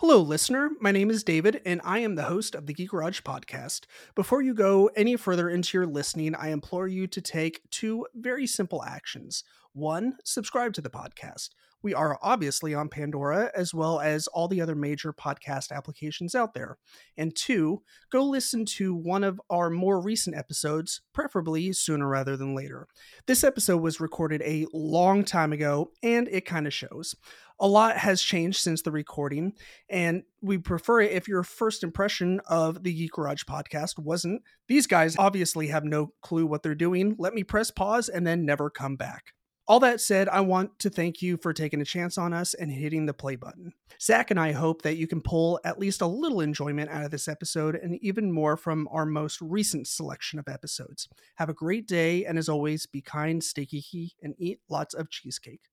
Hello, listener. My name is David, and I am the host of the Geek Garage podcast. Before you go any further into your listening, I implore you to take two very simple actions. One, subscribe to the podcast. We are obviously on Pandora as well as all the other major podcast applications out there. And two, go listen to one of our more recent episodes, preferably sooner rather than later. This episode was recorded a long time ago, and it kind of shows. A lot has changed since the recording, and we prefer it if your first impression of the Geek Garage podcast wasn't. These guys obviously have no clue what they're doing. Let me press pause and then never come back. All that said, I want to thank you for taking a chance on us and hitting the play button. Zach and I hope that you can pull at least a little enjoyment out of this episode and even more from our most recent selection of episodes. Have a great day, and as always, be kind, stay geeky, and eat lots of cheesecake.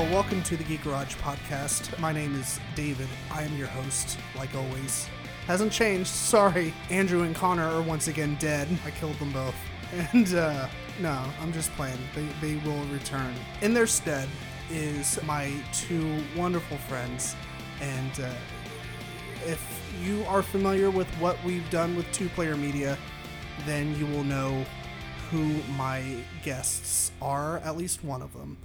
Well, welcome to the Geek Garage podcast. My name is David. I am your host, like always. Hasn't changed. Sorry. Andrew and Connor are once again dead. I killed them both. And, uh, no, I'm just playing. They, they will return. In their stead is my two wonderful friends. And, uh, if you are familiar with what we've done with two player media, then you will know who my guests are, at least one of them.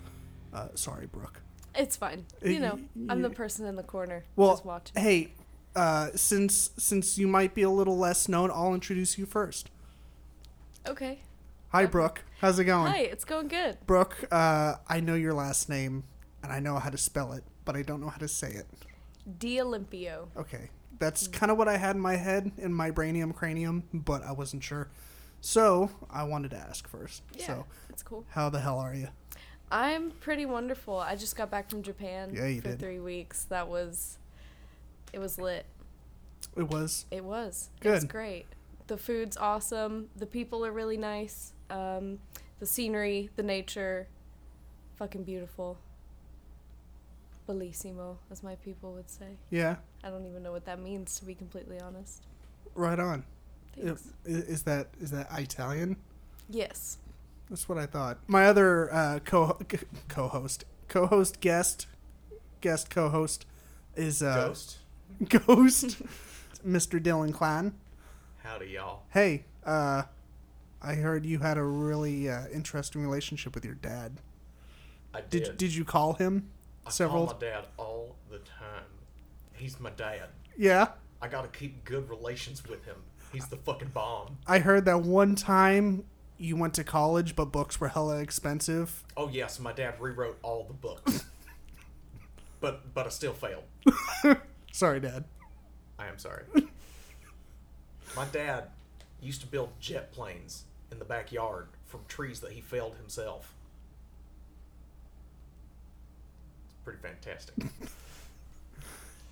Uh, sorry, Brooke. It's fine. Uh, You know, I'm the person in the corner Well, just watching. hey, uh, since since you might be a little less known, I'll introduce you first. Okay. Hi, Brooke. How's it going? Hi, it's going good. Brooke, uh, I know your last name, and I know how to spell it, but I don't know how to say it. D Olympio. Okay, that's kind of what I had in my head, in my brainium cranium, but I wasn't sure. So I wanted to ask first. Yeah, So, it's cool. how the hell are you? I'm pretty wonderful. I just got back from Japan Yeah, for did. three weeks. That was, it was lit. It was It was. It was Good. great. The food's awesome. The people are really nice. Um, the scenery, the nature, fucking beautiful. Bellissimo, as my people would say. yeah, I don't even know what that means, to be completely honest. right on. Thanks. Is that is that Italian? Yes. That's what I thought. My other uh, co co-host, co-host guest, guest co-host is uh, Ghost. Ghost, Mr. Dylan Klein. Howdy, y'all. Hey, uh, I heard you had a really uh, interesting relationship with your dad. I did. Did did you call him I several? call my dad all the time. He's my dad. yeah, I gotta keep good relations with him. He's the fucking bomb. I heard that one time you went to college, but books were hella expensive. Oh yes, my dad rewrote all the books. but but I still failed. Sorry, Dad. I am sorry. my dad used to build jet planes in the backyard from trees that he felled himself. It's pretty fantastic.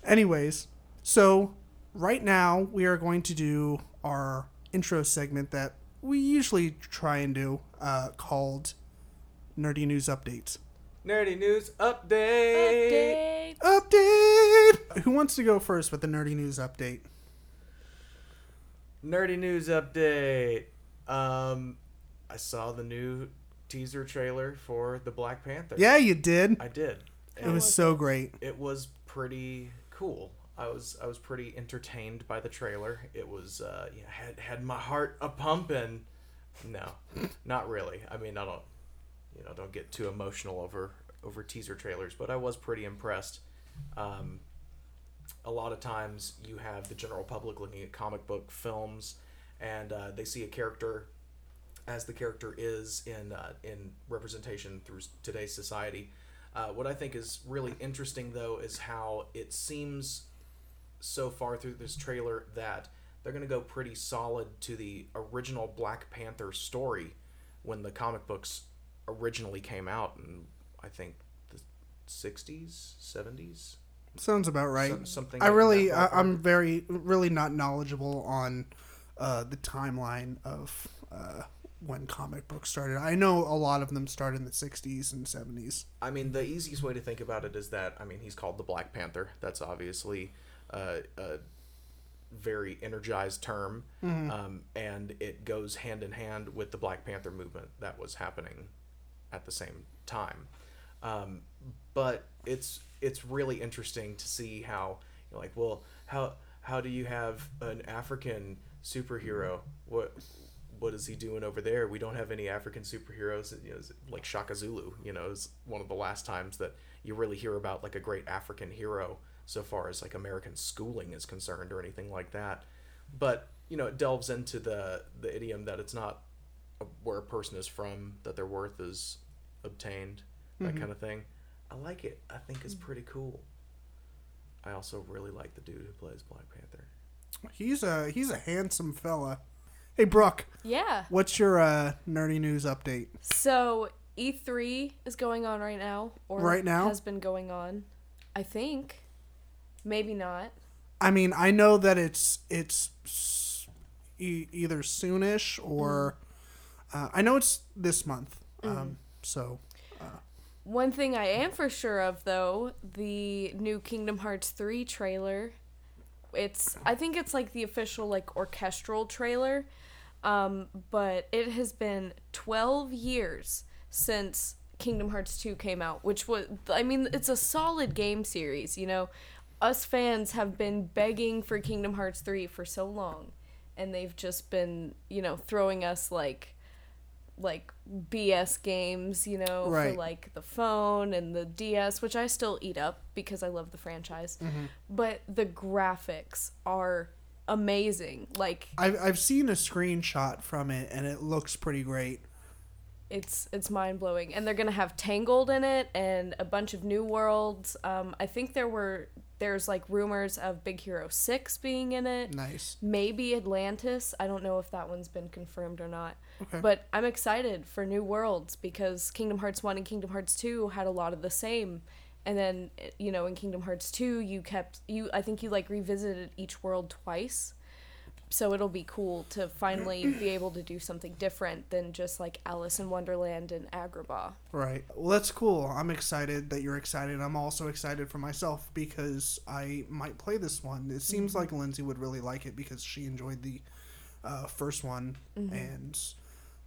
Anyways, so right now we are going to do our intro segment that we usually try and do, uh, called Nerdy News Updates. Nerdy news update. Update. Update! Who wants to go first with the Nerdy News Update? Nerdy news update. Um, I saw the new teaser trailer for the Black Panther. Yeah, you did. I did. It was so great. It was pretty cool. I was I was pretty entertained by the trailer. It was uh, know, had had my heart a pumping. No, not really. I mean, I don't you know don't get too emotional over over teaser trailers, but I was pretty impressed. Um, a lot of times you have the general public looking at comic book films, and uh, they see a character as the character is in uh, in representation through today's society. Uh, what I think is really interesting, though, is how it seems so far through this trailer that they're going to go pretty solid to the original Black Panther story when the comic books originally came out in, I think, the 60s, 70s. Sounds about right. Some- something I in really, I, I'm very, really not knowledgeable on uh, the timeline of uh, when comic books started. I know a lot of them started in the 60s and 70s. I mean, the easiest way to think about it is that I mean he's called the Black Panther. That's obviously uh, a very energized term, um, and it goes hand in hand with the Black Panther movement that was happening at the same time. Um, but it's it's really interesting to see how you're like, well, how how do you have an African superhero? What what is he doing over there? We don't have any African superheroes. You know, like Shaka Zulu, you know, is one of the last times that you really hear about like a great African hero so far as like American schooling is concerned or anything like that. But you know, it delves into the the idiom that it's not a, where a person is from that their worth is obtained, that kind of thing. I like it. I think it's pretty cool. I also really like the dude who plays Black Panther. He's a he's a handsome fella. Hey Brooke, Yeah. what's your uh, nerdy news update? So E3 is going on right now, or Right now? has been going on. I think, maybe not. I mean, I know that it's it's e- either soonish or uh, I know it's this month. Um, so One thing I am for sure of though, the new Kingdom Hearts 3 trailer. It's I think it's like the official like orchestral trailer. Um, but it has been 12 years since Kingdom Hearts 2 came out, which was I mean, it's a solid game series, you know. Us fans have been begging for Kingdom Hearts 3 for so long, and they've just been, you know, throwing us like like BS games, you know, Right. for like the phone and the DS, which I still eat up because I love the franchise. But the graphics are amazing. Like I've I've seen a screenshot from it and it looks pretty great. it's it's mind blowing, and they're gonna have Tangled in it and a bunch of new worlds. Um, I think there were there's like rumors of Big Hero Six being in it. Nice. Maybe Atlantis. I don't know if that one's been confirmed or not. Okay. But I'm excited for new worlds because Kingdom Hearts 1 and Kingdom Hearts 2 had a lot of the same. And then eh, you know in Kingdom Hearts 2 you kept you I think you like revisited each world twice. So it'll be cool to finally be able to do something different than just like Alice in Wonderland and Agrabah. Right. Well, that's cool. I'm excited that you're excited. I'm also excited for myself because I might play this one. It seems like Lindsay would really like it because she enjoyed the uh, first one and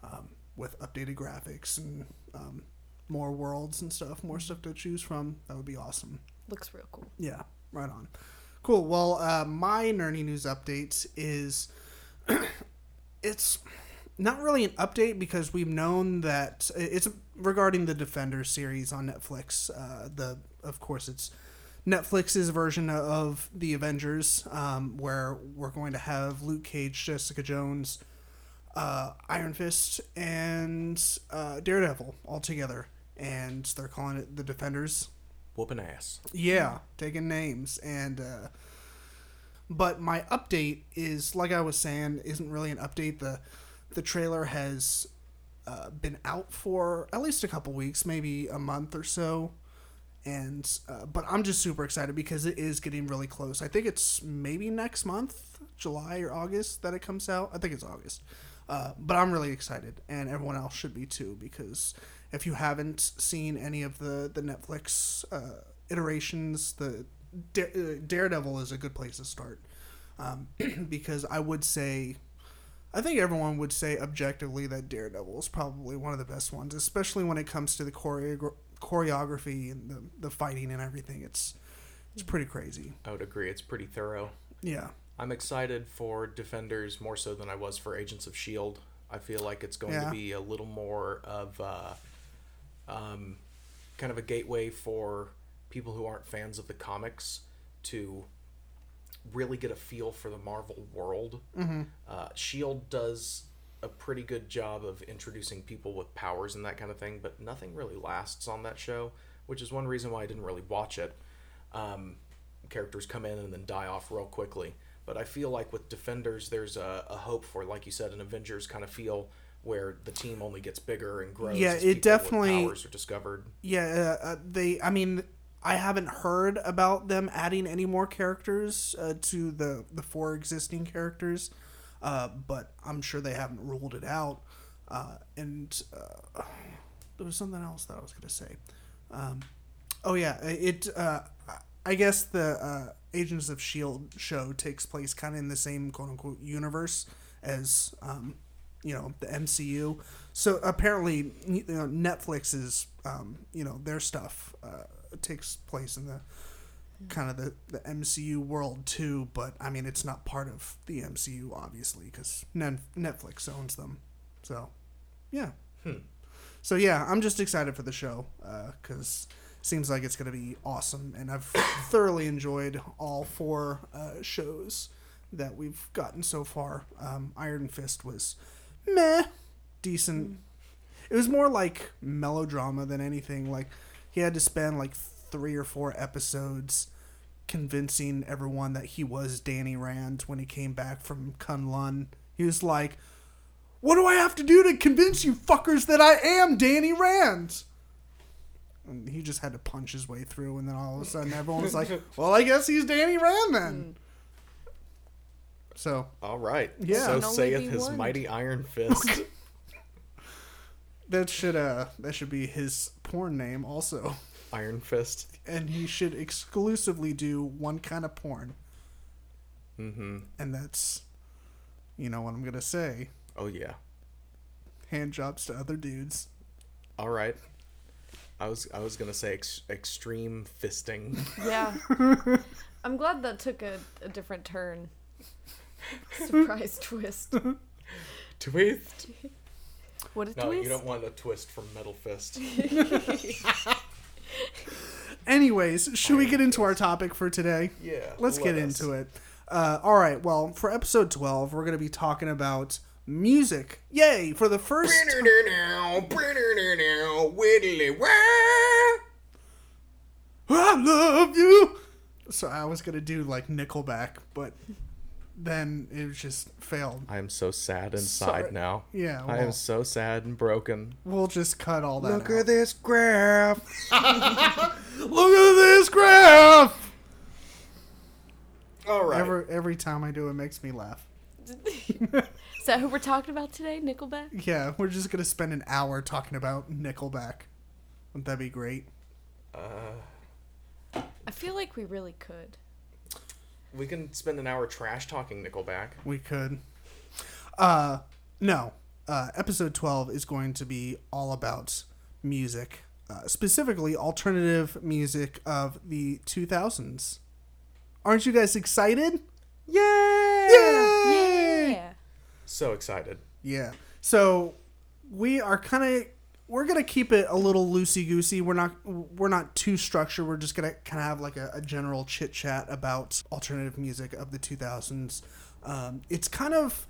um, with updated graphics and um, more worlds and stuff, more stuff to choose from. That would be awesome. Looks real cool. Yeah, right on. Cool. Well, uh, my nerdy news update is it's not really an update because we've known that it's regarding the Defenders series on Netflix. Uh, the of course it's Netflix's version of the Avengers, um, where we're going to have Luke Cage, Jessica Jones, uh, Iron Fist, and uh, Daredevil all together, and they're calling it the Defenders Whooping ass. yeah, taking names and uh but my update is like I was saying isn't really an update. The the trailer has uh, been out for at least a couple weeks, maybe a month or so. And uh, but I'm just super excited because it is getting really close. I think it's maybe next month, July or August that it comes out. I think it's August. Uh, but I'm really excited, and everyone else should be too, because if you haven't seen any of the the Netflix uh, iterations, the Dare, uh, Daredevil is a good place to start, um, because I would say, I think everyone would say objectively that Daredevil is probably one of the best ones, especially when it comes to the choreo- choreography and the the fighting and everything. It's it's pretty crazy. I would agree. It's pretty thorough. Yeah. I'm excited for Defenders more so than I was for Agents of S.H.I.E.L.D. I feel like it's going Yeah. to be a little more of uh, um, kind of a gateway for people who aren't fans of the comics to really get a feel for the Marvel world. Mm-hmm. Uh, S.H.I.E.L.D. does a pretty good job of introducing people with powers and that kind of thing, but nothing really lasts on that show, which is one reason why I didn't really watch it. Um, characters come in and then die off real quickly. But I feel like with Defenders, there's a, a hope for, like you said, an Avengers kind of feel where the team only gets bigger and grows. Yeah, it definitely- powers are discovered. Yeah, uh, uh, they. I mean, I haven't heard about them adding any more characters uh, to the the four existing characters, uh, but I'm sure they haven't ruled it out. uh, and uh, there was something else that I was gonna say. Um, oh yeah, it. Uh, I guess the uh, Agents of Shield show takes place kind of in the same quote unquote universe as um, you know the MCU. So apparently, you know, Netflix is um, you know their stuff uh, takes place in the kind of the, the MCU world too. But I mean, it's not part of the MCU obviously because Netflix owns them. So yeah. Hmm. So yeah, I'm just excited for the show because seems like it's going to be awesome, and I've thoroughly enjoyed all four uh, shows that we've gotten so far. Um, Iron Fist was meh, decent. It was more like melodrama than anything. Like he had to spend like three or four episodes convincing everyone that he was Danny Rand when he came back from Kunlun. He was like, "What do I have to do to convince you fuckers that I am Danny Rand?" And he just had to punch his way through, and then all of a sudden everyone was like, "Well, I guess he's Danny Rand then." Hmm. So All right. Yeah. So saith his one. mighty iron fist. that should uh that should be his porn name also, iron fist. and he should exclusively do one kind of porn, Mm-hmm. and that's, you know what I'm gonna say, Oh yeah. hand jobs to other dudes. All right. I was I was gonna say ex- extreme fisting. Yeah. I'm glad that took a, a different turn. Surprise twist. twist. What a No, twist. you don't want a twist from metal fist. Anyways, should we get into our topic for today? Yeah. Let's get us. into it. Uh, all right. Well, for episode 12, we're going to be talking about music. Yay! For the first. time. I love you. So I was going to do like Nickelback, but then it just failed. I am so sad inside Sorry. now. Yeah, I am so sad and broken. We'll just cut all that Look out. at this graph. Look at this graph! All right. Every, every time I do it makes me laugh. Is that who we're talking about today? Nickelback? Yeah, we're just going to spend an hour talking about Nickelback. Wouldn't that be great? Uh, I feel like we really could. We can spend an hour trash talking Nickelback. We could. Uh, no. Uh, episode 12 is going to be all about music, uh, specifically alternative music of the 2000s. Aren't you guys excited? Yay! Yay! Yeah. So excited. Yeah. So we are kind of we're gonna keep it a little loosey goosey. We're not we're not too structured. We're just gonna kind of have like a, a general chit chat about alternative music of the 2000s. Um, it's kind of,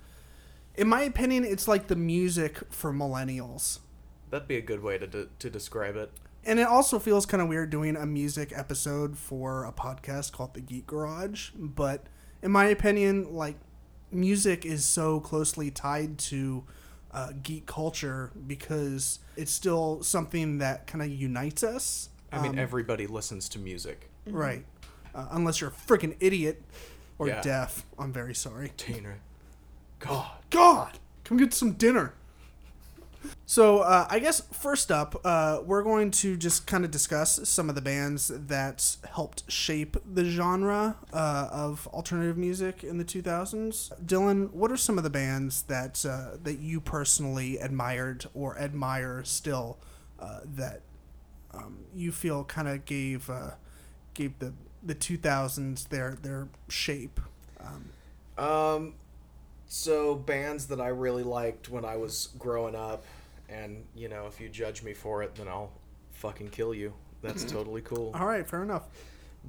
in my opinion, it's like the music for millennials. That'd be a good way to de- to describe it. And it also feels kind of weird doing a music episode for a podcast called The Geek Garage. But in my opinion, like, music is so closely tied to uh, geek culture because it's still something that kind of unites us. I mean, Um, everybody listens to music. Right. Uh, unless you're a freaking idiot or Yeah. deaf. I'm very sorry. Tina. God. God, come get some dinner. So, uh, I guess first up, uh, we're going to just kind of discuss some of the bands that helped shape the genre uh, of alternative music in the 2000s. Dylan, what are some of the bands that uh, that you personally admired or admire still uh, that um, you feel kind of gave uh, gave the the 2000s their their shape? Um, Um, so bands that I really liked when I was growing up, and you know, if you judge me for it, then I'll fucking kill you. That's totally cool. all right, fair enough.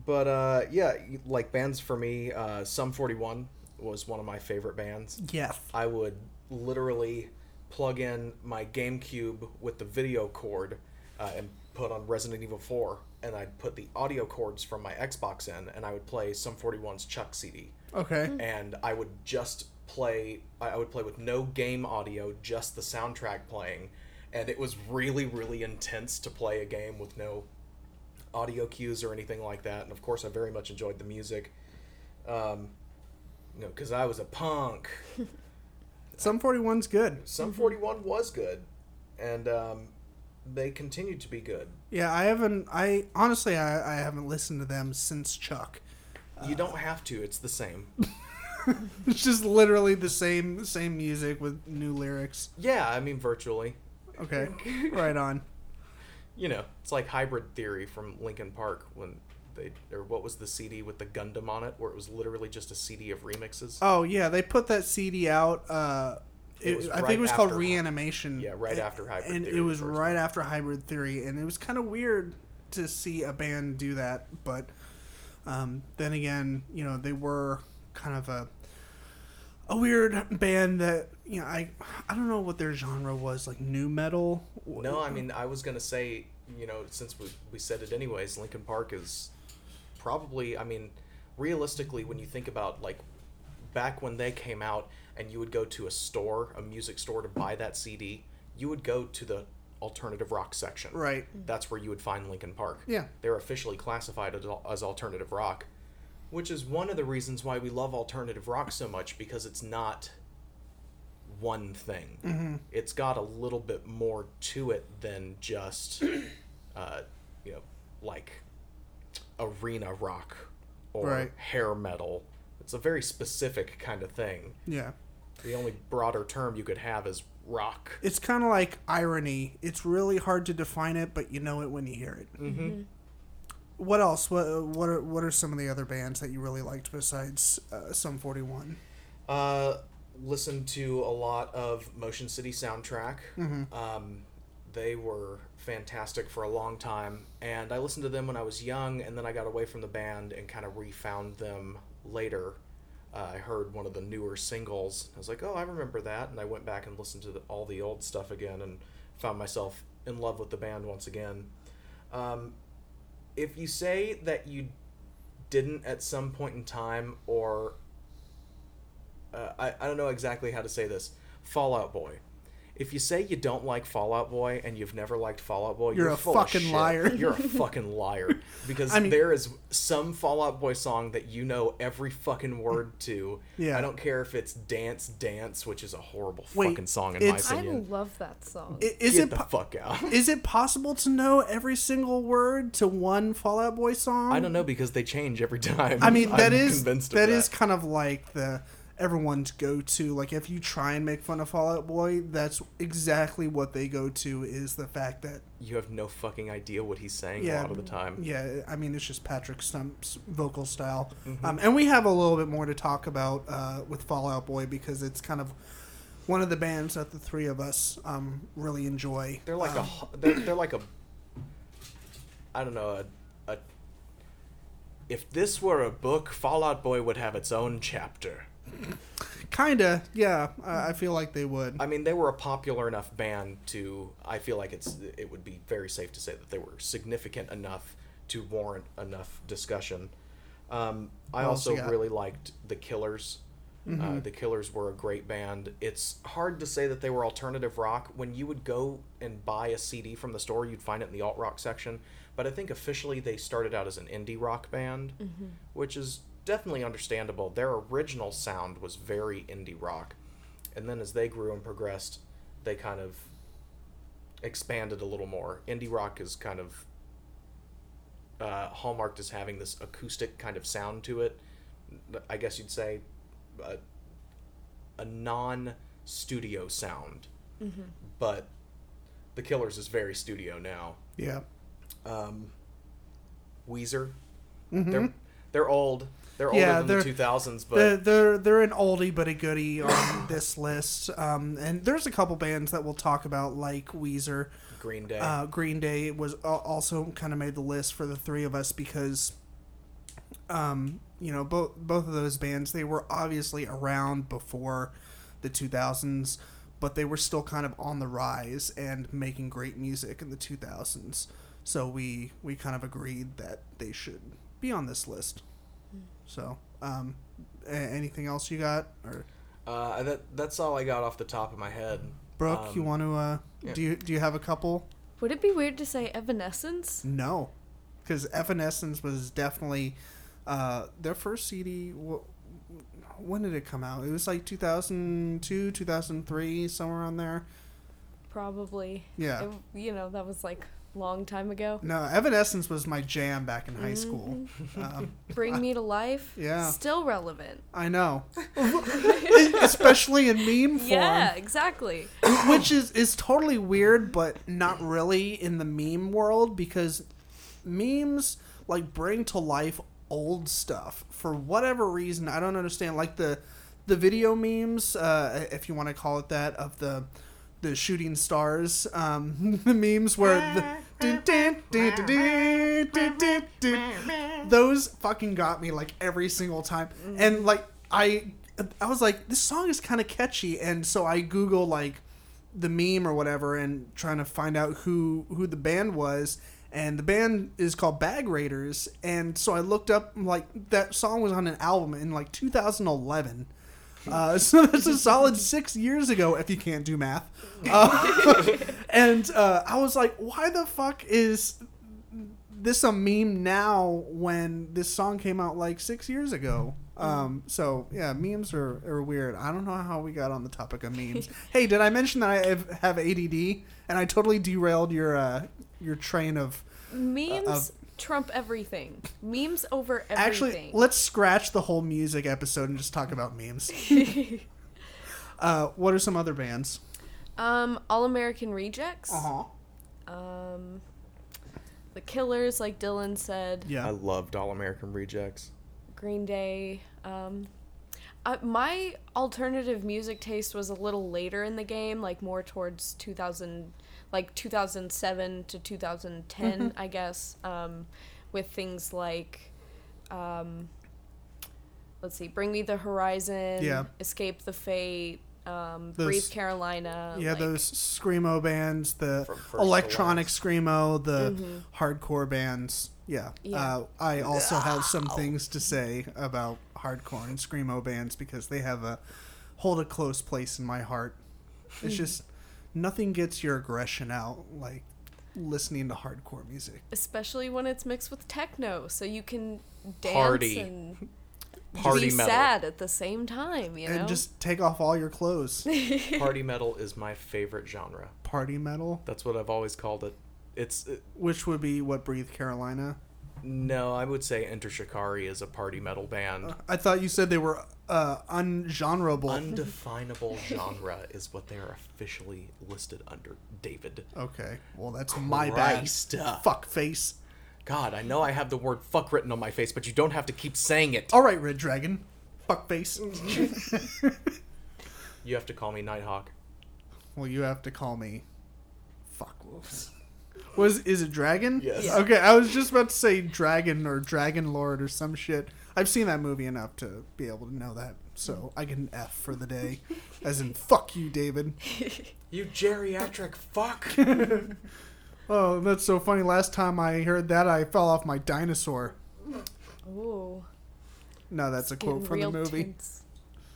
But uh, yeah, like bands for me, uh, Sum Forty One was one of my favorite bands. Yes. I would literally plug in my GameCube with the video cord uh, and put on Resident Evil 4, and I'd put the audio cords from my Xbox in, and I would play Sum 41's Chuck CD. Okay. And I would just play, I would play with no game audio, just the soundtrack playing. And it was really, really intense to play a game with no audio cues or anything like that. And of course, I very much enjoyed the music. Um, you know, because I was a punk. Sum 41's good. Sum 41 was good, and um, they continued to be good. Yeah, I haven't. I honestly, I, I haven't listened to them since Chuck. You don't have to. It's the same. It's just literally the same same music with new lyrics. Yeah, I mean virtually. Okay, right on. You know, it's like hybrid theory from Linkin Park when they or what was the CD with the Gundam on it, where it was literally just a CD of remixes. Oh yeah, they put that CD out. Uh, It it, I think it was called Reanimation. Yeah, right and- after Hybrid Theory. and Theory, it was right one. after Hybrid Theory, and it was kind of weird to see a band do that. But um, then again, you know, they were kind of a a weird band that you know I I don't know what their genre was like nu metal. No, I mean I was gonna say, you know, since we we said it anyways, Linkin Park is probably. I mean, realistically, when you think about like back when they came out, and you would go to a store, a music store, to buy that CD, you would go to the alternative rock section. right. That's where you would find Linkin Park. Yeah. They're officially classified as, as alternative rock, which is one of the reasons why we love alternative rock so much because it's not one thing. Mm-hmm. It's got a little bit more to it than just, uh, you know, like arena rock or Right. hair metal. It's a very specific kind of thing. Yeah. The only broader term you could have is rock. It's kind of like irony. It's really hard to define it, but you know it when you hear it. Mm-hmm. What else? What what are what are some of the other bands that you really liked besides uh, Sum Forty One? Uh, listened to a lot of Motion City soundtrack. Um, they were fantastic for a long time, and I listened to them when I was young, and then I got away from the band and kind of refound them later. Uh, I heard one of the newer singles. I was like, "Oh, I remember that," and I went back and listened to the, all the old stuff again, and found myself in love with the band once again. Um, if you say that you didn't at some point in time, or uh, I, I don't know exactly how to say this. Fall Out Boy. If you say you don't like Fall Out Boy and you've never liked Fall Out Boy, You're you're, a fucking liar. You're a fucking liar because I mean- there is some Fall Out Boy song that you know every fucking word to. Yeah. I don't care if it's Dance Dance, which is a horrible Wait, fucking song in it's- my I love that song. I- Is Get it the po- fuck out. is it possible to know every single word to one Fall Out Boy song? I don't know because they change every time. I mean, that I'm is convinced of that is kind of like the everyone's go to. Like if you try and make fun of Fall Out Boy, that's exactly what they go to. Is the fact that You have no fucking idea what he's saying Yeah, a lot of the time. yeah, I mean it's just Patrick Stump's vocal style, Mm-hmm. um, and we have a little bit more to talk about uh, with Fall Out Boy because it's kind of one of the bands that the three of us um, really enjoy. They're like a Um, a they're, they're like a I don't know a, a if this were a book, Fall Out Boy would have its own chapter. Kinda, yeah. I I feel like they would. I mean, they were a popular enough band to I feel like it's it would be very safe to say that they were significant enough to warrant enough discussion. Um, I What also you got? Mm-hmm. really liked the Killers. Uh, the Killers were a great band. It's hard to say that they were alternative rock. When you would go and buy a CD from the store, you'd find it in the alt rock section. But I think officially they started out as an indie rock band, which is definitely understandable. Their original sound was very indie rock. And then as they grew and progressed, they kind of expanded a little more. Indie rock is kind of uh, hallmarked as having this acoustic kind of sound to it. I guess you'd say a, a non studio sound. But The Killers is very studio now. yeah, Um, Weezer, they're they're old. They're older. Yeah, than they're- the two thousands, but they're, they're they're an oldie but a goodie on this list. Um, and there's a couple bands that we'll talk about like Weezer. Green Day. Uh, Green Day was also kind of made the list for the three of us because, um, you know, both both of those bands they were obviously around before the 2000s, but they were still kind of on the rise and making great music in the 2000s. So we we kind of agreed that they should be on this list. So, um, a- anything else you got or uh, that that's all I got off the top of my head. Brooke? you Um, want to? Uh, yeah. Do you do you have a couple? Would it be weird to say Evanescence? No, because Evanescence was definitely uh, their first CD. wa- when did it come out? It was like 2002, 2003, somewhere on there. Probably. Yeah. It- you know, that was like long time ago. No, Evanescence was my jam back in high school. Um, Bring Me to Life. Yeah. Still relevant. I know, especially in meme form. Yeah, exactly. which is is totally weird, but not really in the meme world because memes like bring to life old stuff for whatever reason. I don't understand. Like the the video memes, uh, if you want to call it that, of the the shooting stars, um, the memes where the dun, dun, dun, those fucking got me like every single time, and like I I was like this song is kind of catchy, and so I Google like the meme or whatever and trying to find out who who the band was. And the band is called bag raiders. And so i looked up like that song was on an album in like 2011 uh, so that's a solid six years ago if you can't do math uh, and uh, i was like why the fuck is this a meme now when this song came out like six years ago um, so yeah, memes are, are weird. I don't know how we got on the topic of memes. hey, did I mention that I have, have ADD and I totally derailed your uh, your train of? Memes of- trump everything. Memes over everything. Actually, let's scratch the whole music episode and just talk about memes. uh, what are some other bands? um, All American Rejects. Uh huh. Um, The Killers, like Dylan said. Yeah. I loved All American Rejects. Green Day. Um, uh, my alternative music taste was a little later in the game, like more towards 2000, like 2007 to 2010, I guess, um, with things like, um, let's see, Bring Me the Horizon, Yeah. Escape the Fate, um, Those- Breathe Carolina. yeah, like- those screamo bands, the From first to electronic screamo, the hardcore bands. Yeah. Mm-hmm. Yeah. Uh, I also have some things to say about hardcore and screamo bands because they have a hold a close place in my heart. Mm-hmm. It's just nothing gets your aggression out like listening to hardcore music. especially when it's mixed with techno, so you can dance Party. and Party be metal. sad at the same time. You know, And just take off all your clothes. Party metal is my favorite genre. Party metal, That's what I've always called it. It's it, which would be what Breathe Carolina. No, I would say Enter Shikari is a party metal band. I thought you said they were uh, ungenreable. Undefinable genre is what they are officially listed under. David. okay, well that's my bad. Uh, Fuck face. God, I know I have the word fuck written on my face, but you don't have to keep saying it. All right, Red Dragon. Fuck face. You have to call me Nighthawk. well, you have to call me. Fuck wolves. Was is it dragon? Yes. Yeah. Okay, I was just about to say dragon or dragon lord or some shit. I've seen that movie enough to be able to know that, so I get an F for the day, as in fuck you, David. You geriatric fuck. Oh, that's so funny. Last time I heard that, I fell off my dinosaur. Ooh, No, that's a quote from the movie. tense.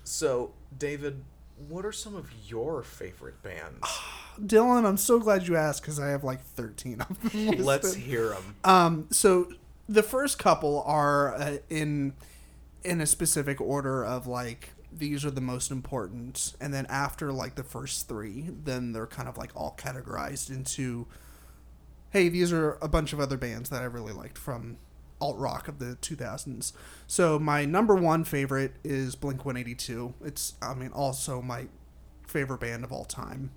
so, David, what are some of your favorite bands? Dylan, I'm so glad you asked because I have like 13 of them. Let's hear them. Um, so the first couple are uh, in in a specific order of like these are the most important, and then after like the first three, then they're kind of like all categorized into. Hey, these are a bunch of other bands that I really liked from alt rock of the 2000s. So my number one favorite is Blink 182. It's I mean also my favorite band of all time.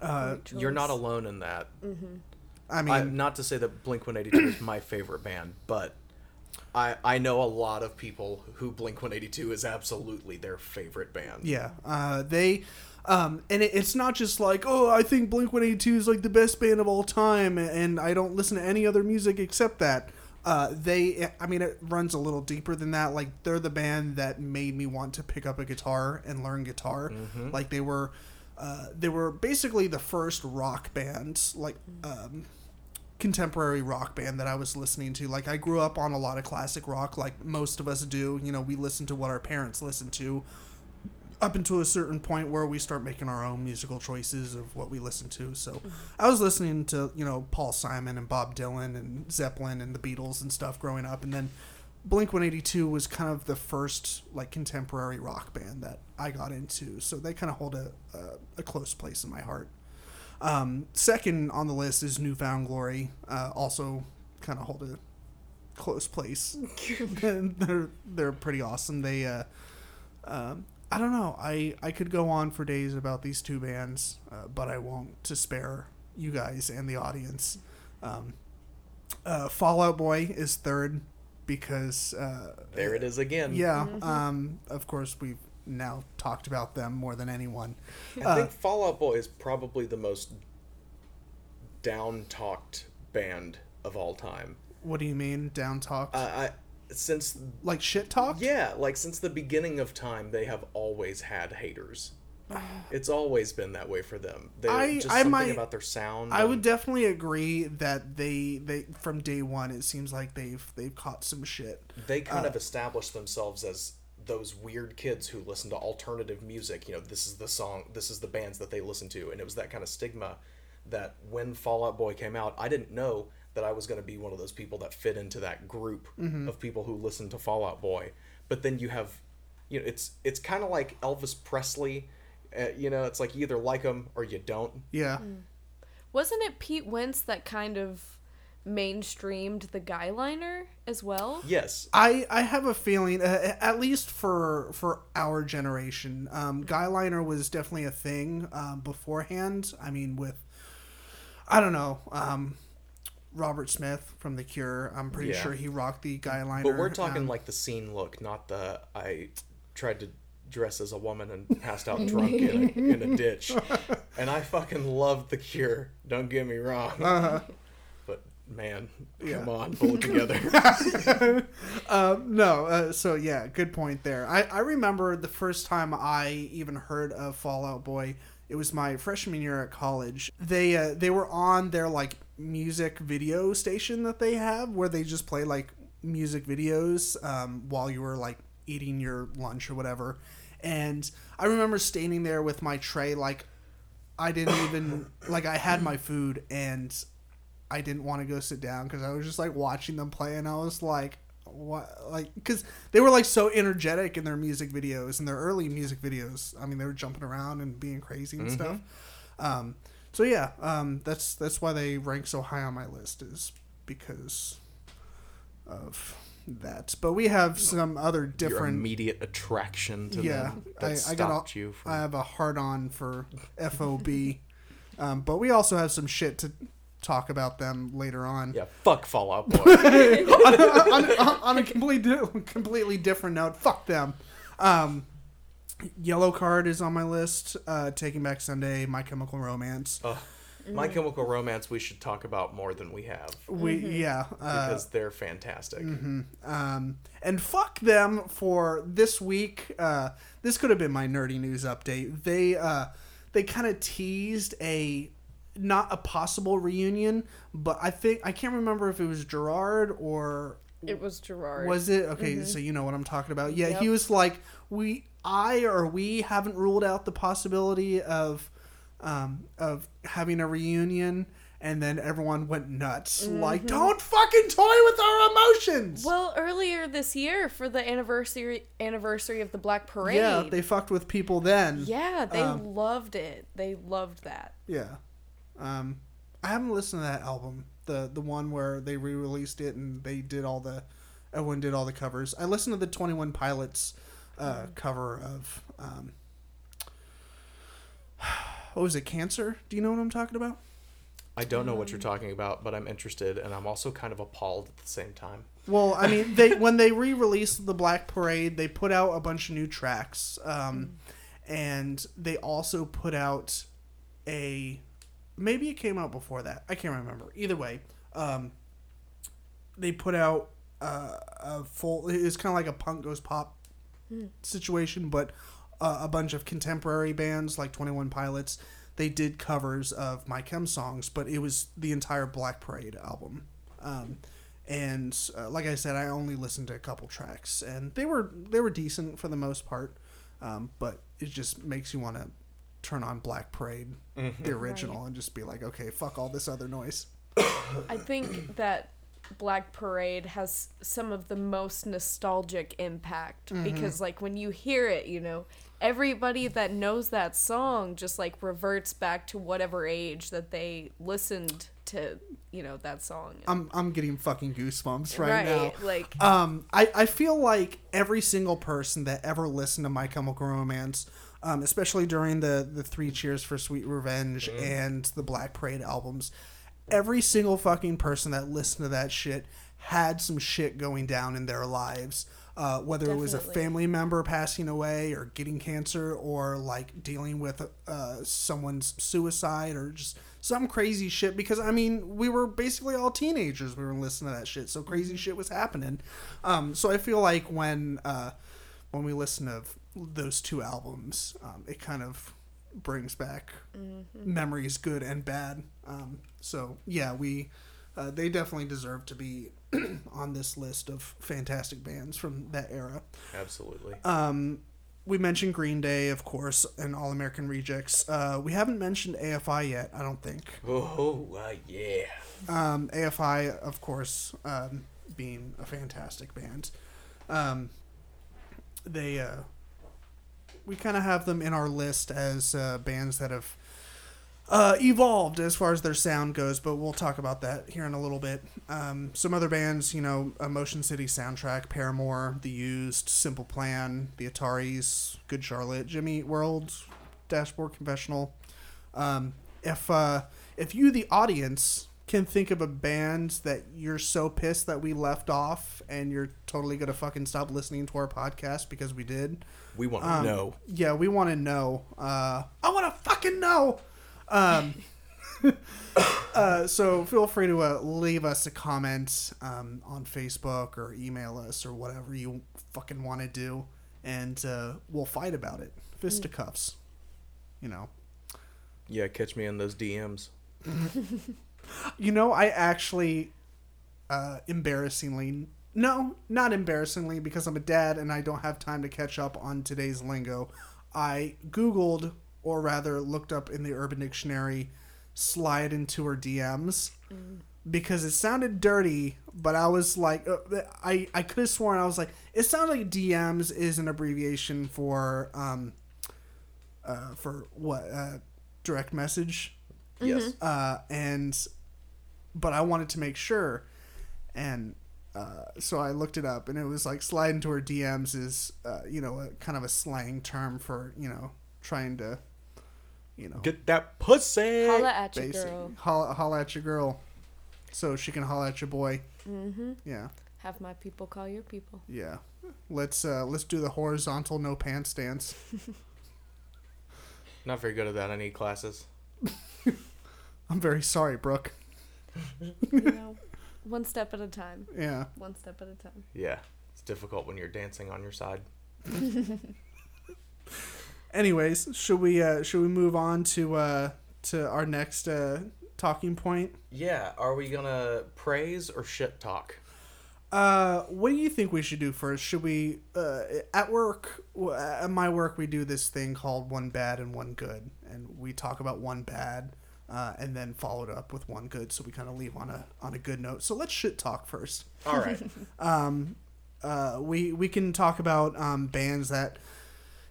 Uh, You're not alone in that. I mean, I, not to say that Blink 182 is my favorite band, but I I know a lot of people who Blink 182 is absolutely their favorite band. Yeah, uh, they, um, and it, it's not just like, oh, I think Blink One Eighty Two is like the best band of all time, and I don't listen to any other music except that. Uh, they, I mean, it runs a little deeper than that. Like they're the band that made me want to pick up a guitar and learn guitar. Like they were, uh, they were basically the first rock band, like um, contemporary rock band that I was listening to. Like I grew up on a lot of classic rock, like most of us do. You know, we listen to what our parents listen to up until a certain point where we start making our own musical choices of what we listen to. So I was listening to, you know, Paul Simon and Bob Dylan and Zeppelin and the Beatles and stuff growing up and then Blink 182 was kind of the first like contemporary rock band that I got into, so they kind of hold a, a, a close place in my heart. Um, second on the list is New Found Glory, uh, also kind of hold a close place. they're they're pretty awesome. They, uh, um, I don't know. I I could go on for days about these two bands, uh, but I won't to spare you guys and the audience. Um, uh, Fall Out Boy is third because uh, There it is again. yeah. Um, of course, we've now talked about them more than anyone. I think Fall Out Boy is probably the most down talked band of all time. What do you mean down talk? Uh, I since like shit talk? yeah, like since the beginning of time, they have always had haters. It's always been that way for them. They I- just I something might- about their sound. I would definitely agree that they they from day one it seems like they've they've caught some shit. they kind uh, of established themselves as those weird kids who listen to alternative music. You know, this is the song, this is the bands that they listen to, and it was that kind of stigma that when Fall Out Boy came out, I didn't know that I was going to be one of those people that fit into that group Mm-hmm. of people who listen to Fall Out Boy. But then you have, you know, it's it's kind of like Elvis Presley. Uh, you know, it's like you either like him or you don't. Yeah. Wasn't it Pete Wentz that kind of mainstreamed the guyliner as well? Yes, I, I have a feeling, uh, at least for for our generation, um, Guyliner was definitely a thing um, beforehand. I mean, with I don't know, um, Robert Smith from The Cure. I'm pretty Yeah. sure he rocked the Guyliner. but we're talking um, like the scene look, not the I tried to dress as a woman and passed out drunk in a, in a ditch. And I fucking loved The Cure. Don't get me wrong. But man, come Uh-huh. On, pull it together. Um, no, uh, so yeah, good point there. I, I remember the first time I even heard of Fall Out Boy. It was my freshman year at college. They uh, they were on their like music video station that they have, where they just play like music videos um, while you were like eating your lunch or whatever. And I remember standing there with my tray, like I didn't even like I had my food and I didn't want to go sit down because I was just like watching them play, and I was like, what? Like, because they were like so energetic in their music videos and their early music videos. I mean, they were jumping around and being crazy and stuff. Um, so yeah, um, that's that's why they rank so high on my list is because of that. But we have some other Your different. immediate attraction to Yeah, them that I, I stopped. A, you from. I have a hard on for FOB, um, but we also have some shit to talk about them later on. yeah, fuck Fall Out Boy. on, on, on a complete, completely different note, fuck them. Um, Yellowcard is on my list. Uh, Taking Back Sunday, My Chemical Romance. Ugh. My Chemical Romance, we should talk about more than we have We yeah. Uh, because they're fantastic. um, and fuck them for this week. Uh, this could have been my nerdy news update. They uh, they kind of teased a not a possible reunion, but I think I can't remember if it was Gerard or It was Gerard. Was it okay? So you know what I'm talking about. Yeah, he was like, we, I or we haven't ruled out the possibility of, um, of having a reunion, and then everyone went nuts. Like, don't fucking toy with our emotions. well, earlier this year for the anniversary anniversary of the Black Parade. yeah, they fucked with people then. Yeah, they Um, loved it. They loved that. Yeah. Um, I haven't listened to that album. The the one where they re-released it and they did all the everyone did all the covers. I listened to the Twenty One Pilots uh, cover of um, what was it? Cancer. Do you know what I'm talking about? I don't know what you're talking about, but I'm interested, and I'm also kind of appalled at the same time. Well, I mean, they when they re-released the Black Parade, they put out a bunch of new tracks, um, and they also put out a maybe it came out before that. I can't remember. Either way, um, they put out uh, a full. It's kind of like a punk goes pop situation, but uh, a bunch of contemporary bands like Twenty One Pilots. They did covers of My Chem songs, but it was the entire Black Parade album. Um, and uh, like I said, I only listened to a couple tracks, and they were they were decent for the most part. Um, but it just makes you want to turn on Black Parade, the original, and just be like, okay, fuck all this other noise. I think that Black Parade has some of the most nostalgic impact because like when you hear it, you know, everybody that knows that song just like reverts back to whatever age that they listened to, you know, that song. I'm I'm getting fucking goosebumps right, now. Like Um, I, I feel like every single person that ever listened to My Chemical Romance, um, especially during the, the Three Cheers for Sweet Revenge and the Black Parade albums, every single fucking person that listened to that shit had some shit going down in their lives. Uh, whether it was a family member passing away or getting cancer or like dealing with uh, someone's suicide or just some crazy shit. Because I mean we were basically all teenagers we were listening to that shit so crazy shit was happening. Um, so I feel like when uh, when we listen to those two albums um, it kind of brings back memories good and bad um, so yeah we uh, they definitely deserve to be on this list of fantastic bands from that era Absolutely. um, we mentioned Green Day, of course, and All American Rejects. Uh, we haven't mentioned AFI yet, I don't think. oh, uh, yeah. Um, AFI, of course, um, being a fantastic band. Um, they, uh, we kind of have them in our list as uh, bands that have uh, evolved as far as their sound goes, but we'll talk about that here in a little bit. Um, some other bands, you know, Motion City soundtrack, Paramore, The Used, Simple Plan, The Ataris, Good Charlotte, Jimmy Eat World, Dashboard Confessional. Um, if uh, if you, the audience, can think of a band that you're so pissed that we left off and you're totally gonna fucking stop listening to our podcast because we did, We want to um, know. Yeah, we want to know. Uh, I want to fucking know. Um, uh, so feel free to uh, leave us a comment um, on Facebook or email us or whatever you fucking want to do, and uh, we'll fight about it. Fisticuffs, you know. Yeah, catch me in those DMs. You know, I actually, uh, embarrassingly, no, not embarrassingly, because I'm a dad and I don't have time to catch up on today's lingo. I Googled, or rather looked up in the Urban Dictionary, slide into her DMs because it sounded dirty, but I was like, uh, I, I could have sworn I was like, it sounds like DMs is an abbreviation for, um, uh, for what, uh, direct message Yes. uh, and but I wanted to make sure, and uh, so I looked it up, and it was like slide into her DMs is uh, you know a kind of a slang term for you know trying to you know Get that pussy. holla at you, basic girl. holla, holla at your girl, so she can holla at your boy. Mm-hmm. Yeah, Have my people call your people. yeah. Let's uh, let's do the horizontal no pants dance. Not very good at that. I need classes. I'm very sorry, Brooke. You know, one step at a time. Yeah. One step at a time. Yeah. It's difficult when you're dancing on your side. Anyways, should we uh, should we move on to uh, to our next uh, talking point? Yeah. Are we gonna praise or shit talk? Uh, what do you think we should do first? Should we uh, at work? At my work, we do this thing called one bad and one good, and we talk about one bad, uh, and then followed up with one good. So we kind of leave on a on a good note. So let's shit talk first. All right. Um, uh, we we can talk about um, bands that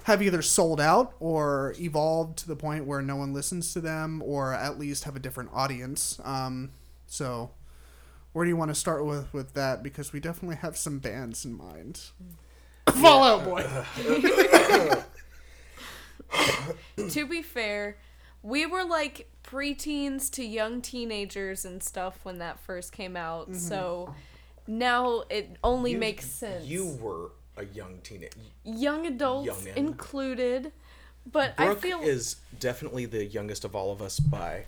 have either sold out or evolved to the point where no one listens to them, or at least have a different audience. Um, so, where do you want to start with with that? Because we definitely have some bands in mind. Fall Out Boy. to be fair, we were like preteens to young teenagers and stuff when that first came out. Mm-hmm. So now it only You- makes sense. You were a young teenager. young adults Youngin'. included, but Brooke I feel is definitely the youngest of all of us by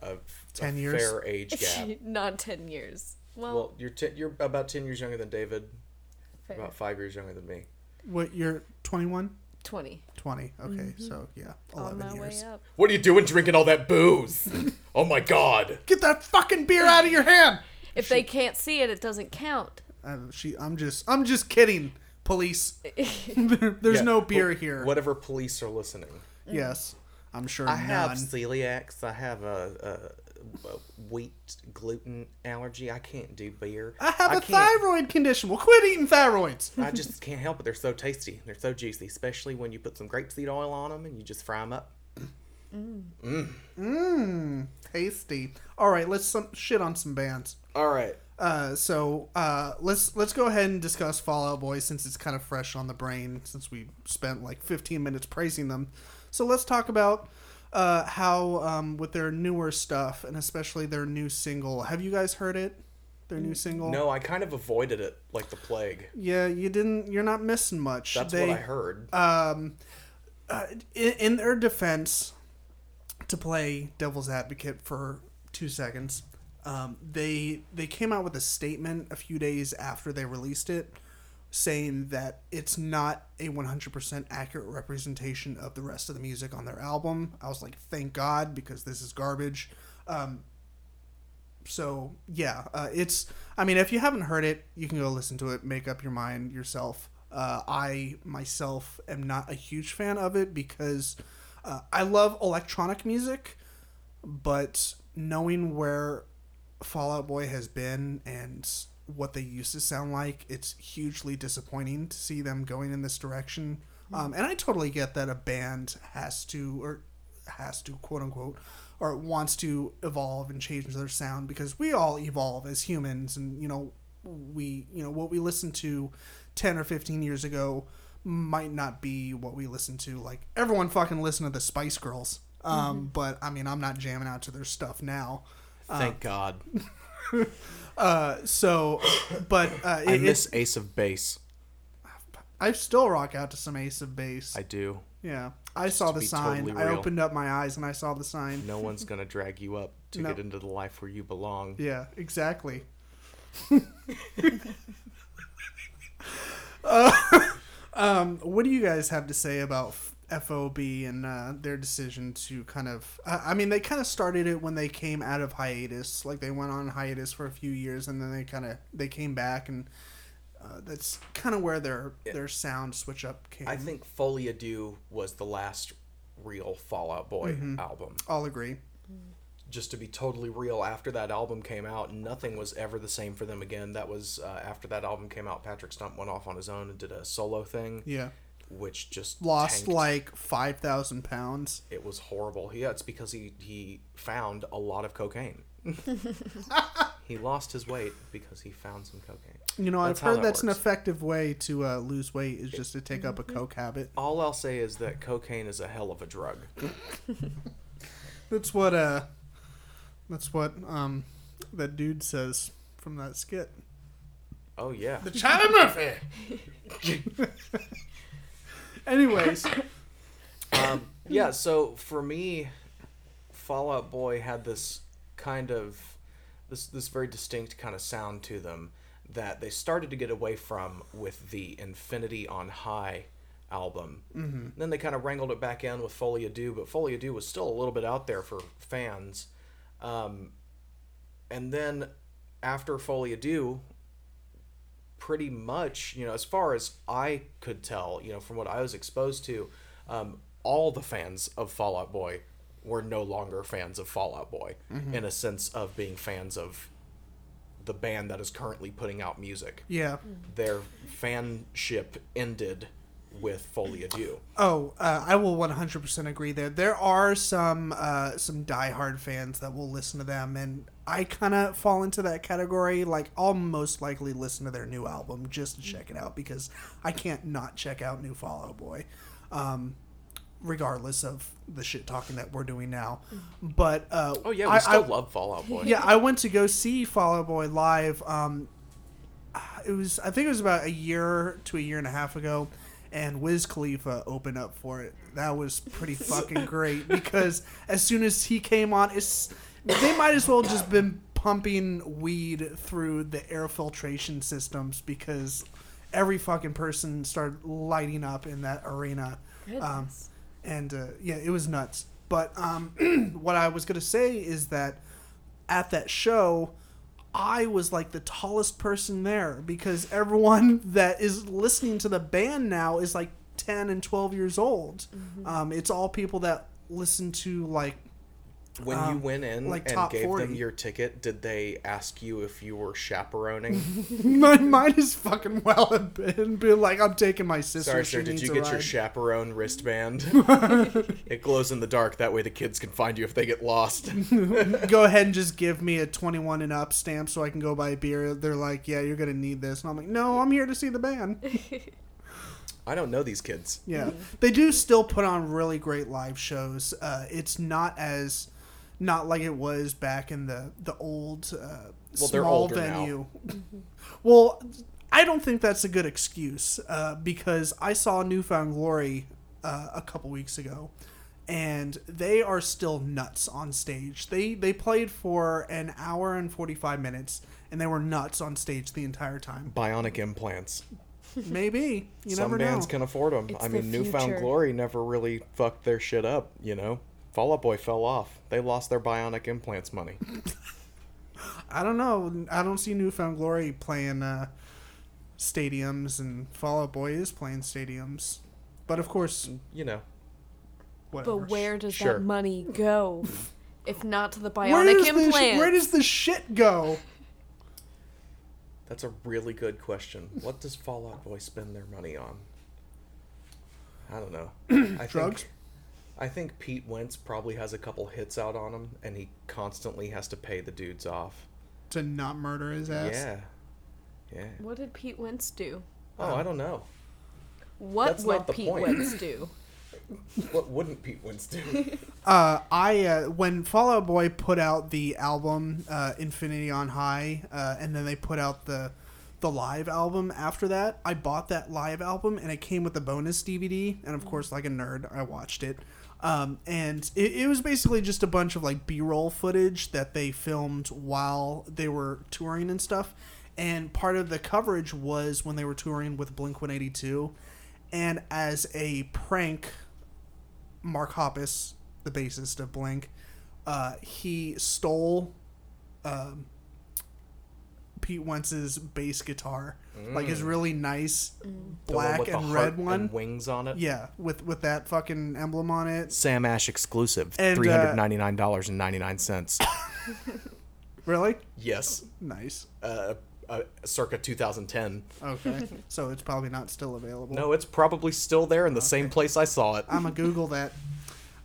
a, 10 a years? fair age gap. not ten years. Well, well, you're ten, you're about ten years younger than David. fair. About five years younger than me. What you're 21? twenty 20. 20. Okay, so yeah, on 11 my years. way up. What are you doing drinking all that booze? oh my god. Get that fucking beer out of your hand. If they can't see it, it doesn't count. Uh, she, I'm just, I'm just kidding. Police, there's Yeah, no beer wh- here. Whatever police are listening. Yes, I'm sure I none. have celiacs. I have a, a wheat gluten allergy. I can't do beer. I have a can't- thyroid condition. Well, quit eating thyroids. I just can't help it. They're so tasty. They're so juicy, especially when you put some grapeseed oil on them and you just fry them up. Mmm, tasty. All right, let's some shit on some bands. All right. Uh, so uh, let's let's go ahead and discuss Fall Out Boy since it's kind of fresh on the brain since we spent like 15 minutes praising them. So let's talk about uh, how um, with their newer stuff and especially their new single. Have you guys heard it? Their new single? No, I kind of avoided it like the plague. Yeah, you didn't. You're not missing much. That's They- what I heard. um, uh, in, in their defense, to play devil's advocate for two seconds, um, they they came out with a statement a few days after they released it, saying that it's not a 100% accurate representation of the rest of the music on their album. I was like, thank God, because this is garbage. Um, so yeah, uh, it's. I mean, if you haven't heard it, you can go listen to it, make up your mind yourself. Uh, I myself am not a huge fan of it because uh, I love electronic music, but knowing where Fall Out Boy has been and what they used to sound like, it's hugely disappointing to see them going in this direction. Um, and I totally get that a band has to or has to quote unquote or wants to evolve and change their sound because we all evolve as humans and you know we you know what we listened to 10 or 15 years ago might not be what we listen to. Like everyone fucking listened to the Spice Girls. Um but I mean I'm not jamming out to their stuff now. Thank God. uh so but uh I miss it's Ace of Base. I still rock out to some Ace of Base I do. yeah I saw the sign totally I opened up my eyes and I saw the sign No one's gonna drag you up to No. get into the life where you belong. Yeah, exactly. uh, um, what do you guys have to say about FOB and uh, their decision to kind of? Uh, I mean, they kind of started it when they came out of hiatus. Like they went on hiatus for a few years, and then they kind of they came back, and uh, that's kind of where their their sound switch up came. I think Folie à Deux was the last real Fall Out Boy Mm-hmm. album. I'll agree. Just to be totally real, after that album came out, nothing was ever the same for them again. That was uh, after that album came out. Patrick Stump went off on his own and did a solo thing, Yeah, which just lost tanked. like five thousand pounds. It was horrible. Yeah, it's because he he found a lot of cocaine. he lost his weight because he found some cocaine. You know, That's I've heard that that's an effective way to uh, lose weight is just to take up a coke habit. All I'll say is that cocaine is a hell of a drug. That's what uh that's what um that dude says from that skit. Oh yeah. The Charlie Murphy. Anyways, um, yeah, so for me, Fall Out Boy had this kind of this this very distinct kind of sound to them that they started to get away from with the Infinity on High album. Mm-hmm. Then they kind of wrangled it back in with Folie à Deux, but Folie à Deux was still a little bit out there for fans. Um, and then after Folie à Deux, pretty much, you know, as far as I could tell, you know, from what I was exposed to, um, all the fans of Fall Out Boy were no longer fans of Fall Out Boy in a sense of being fans of the band that is currently putting out music. yeah. Their fanship ended with Folie à Deux. Oh, uh, I will 100% agree there. There are some uh, some diehard fans that will listen to them, and I kind of fall into that category. Like, I'll most likely listen to their new album just to check it out because I can't not check out new Fall Out Boy, um, regardless of the shit talking that we're doing now. But uh, Oh yeah, we I- still I- love Fall Out Boy. yeah, I went to go see Fall Out Boy live. Um, it was I think it was about a year to a year and a half ago, and Wiz Khalifa opened up for it. That was pretty fucking great because as soon as he came on, it's they might as well just been pumping weed through the air filtration systems because every fucking person started lighting up in that arena. Um, and uh, yeah, it was nuts. But um, what I was gonna say is that at that show, I was like the tallest person there because everyone that is listening to the band now is like ten and twelve years old. Um, it's all people that listen to like When you Um, went in like and gave 40. them your ticket, did they ask you if you were chaperoning? My mine is fucking well have been, been like, I'm taking my sister. Sorry, she sir. Did you a get your chaperone wristband? it glows in the dark. That way, the kids can find you if they get lost. Go ahead and just give me a 21 and up stamp so I can go buy a beer. They're like, yeah, you're gonna need this, and I'm like, no, I'm here to see the band. I don't know these kids. Yeah, they do still put on really great live shows. Uh, it's not as not like it was back in the the old uh, Well, small older now. venue. well, I don't think that's a good excuse uh, because I saw New Found Glory uh, a couple weeks ago, and they are still nuts on stage. They they played for an hour and forty five minutes, and they were nuts on stage the entire time. Bionic implants. Maybe you Some never bands know. can afford them. It's I the mean, Newfound. Glory never really fucked their shit up. You know, Fall Out Boy fell off. They lost their bionic implants money. I don't know. I don't see New Found Glory playing uh, stadiums, and Fall Out Boy is playing stadiums. But of course, You know, whatever. But where does Sure. that money go? if not to the where bionic does, the, implant? where does the shit go? that's a really good question. What does Fall Out Boy spend their money on? I don't know. I Drugs? Think, I think Pete Wentz probably has a couple hits out on him, and he constantly has to pay the dudes off. To not murder his ass. Yeah. Yeah. What did Pete Wentz do? Oh, I don't know. What That's not would Pete point. Wentz do? What wouldn't Pete Wentz do? Uh, I uh, when Fall Out Boy put out the album uh, Infinity on High, uh, and then they put out the the live album after that. I bought that live album, and it came with a bonus DVD. And of course, like a nerd, I watched it. Um, and it, it was basically just a bunch of like B-roll footage that they filmed while they were touring and stuff. And part of the coverage was when they were touring with Blink One Eighty Two, and as a prank Mark Hoppus, the bassist of Blink, uh, he stole um, Pete Wentz's bass guitar, like his really nice The one black with the and heart red one. wings on it. Yeah, with with that fucking emblem on it. Sam Ash exclusive. Uh, Three hundred ninety nine dollars and ninety nine cents. Really yes. nice. Uh, uh, circa 2010. Okay, so it's probably not still available. No, it's probably still there in the same place I saw it. I'm gonna Google that.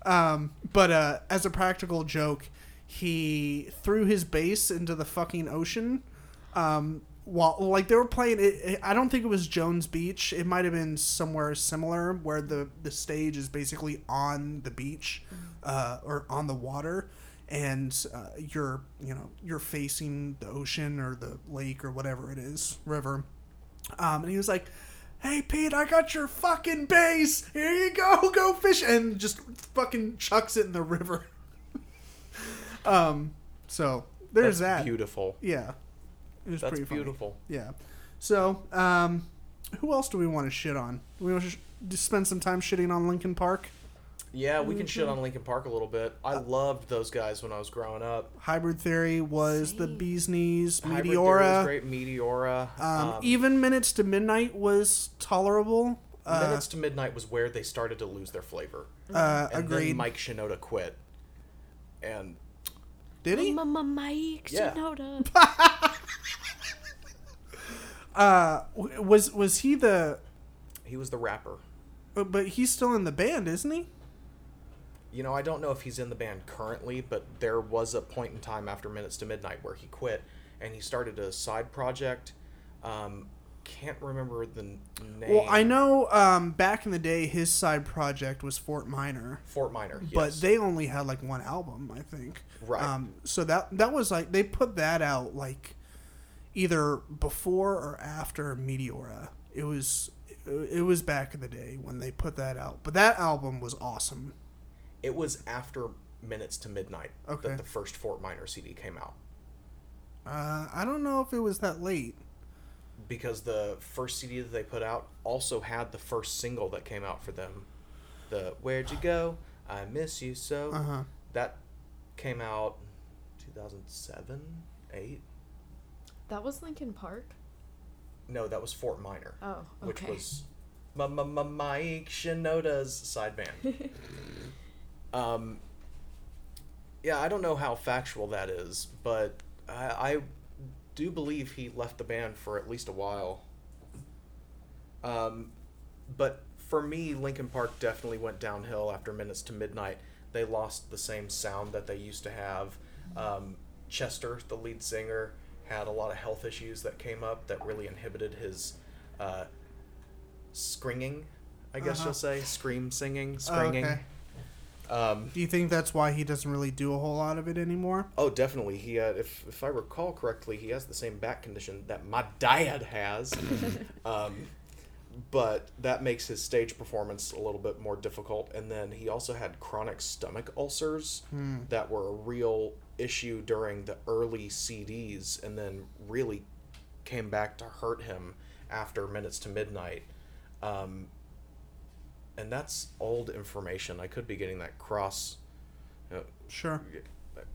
Um, but uh, as a practical joke, he threw his bass into the fucking ocean. Um, while like they were playing it, it- I don't think it was Jones Beach. It might have been somewhere similar where the the stage is basically on the beach, uh, or on the water, and uh, you're you know you're facing the ocean or the lake or whatever it is, river. Um, and he was like, "Hey Pete, I got your fucking bass. Here you go, go fish," and just fucking chucks it in the river. um, so there's That's that. beautiful. Yeah, it was That's pretty funny. beautiful. Yeah. So, um, who else do we want to shit on? Do we want to sh- just spend some time shitting on Linkin Park? Yeah, we can shit Mm-hmm. on Linkin Park a little bit. I loved those guys when I was growing up. Hybrid Theory was the Same. bee's knees. Hybrid Theory was Meteora. great. Meteora. Um, Um, even Minutes to Midnight was tolerable. Uh, Minutes to Midnight was where they started to lose their flavor. uh, And agreed. then Mike Shinoda quit. And Did he? Mama Mike Yeah. Shinoda. Uh, was was he the? he was the rapper. But but he's still in the band, isn't he? You know, I don't know if he's in the band currently, but there was a point in time after Minutes to Midnight where he quit and he started a side project. Um, can't remember the name. Well, I know. Um, back in the day, his side project was Fort Minor. Fort Minor. Yes. but they only had like one album, I think. Right. Um, so that that was like they put that out like either before or after Meteora. It was it was back in the day when they put that out. But that album was awesome. It was after Minutes to Midnight Okay. that the first Fort Minor CD came out. Uh, I don't know if it was that late. Because the first CD that they put out also had the first single that came out for them. The Where'd You Go? I Miss You So. Uh huh. That came out 2007, 8? That was Linkin Park. No, that was Fort Minor. Oh, which was Mike Shinoda's side band. um, yeah, I don't know how factual that is, but I, I do believe he left the band for at least a while. Um, but for me, Linkin Park definitely went downhill after Minutes to Midnight. They lost the same sound that they used to have. Um, Chester, the lead singer, had a lot of health issues that came up that really inhibited his uh, screaming. I guess Uh-huh. you'll say scream singing, Oh, screaming. okay. Um, Do you think that's why he doesn't really do a whole lot of it anymore? Oh, definitely. He had, if if I recall correctly, he has the same back condition that my dad has. um, but that makes his stage performance a little bit more difficult. And then he also had chronic stomach ulcers that were a real issue during the early CDs, and then really came back to hurt him after Minutes to Midnight. Um, and that's old information. I could be getting that cross. Uh, Sure.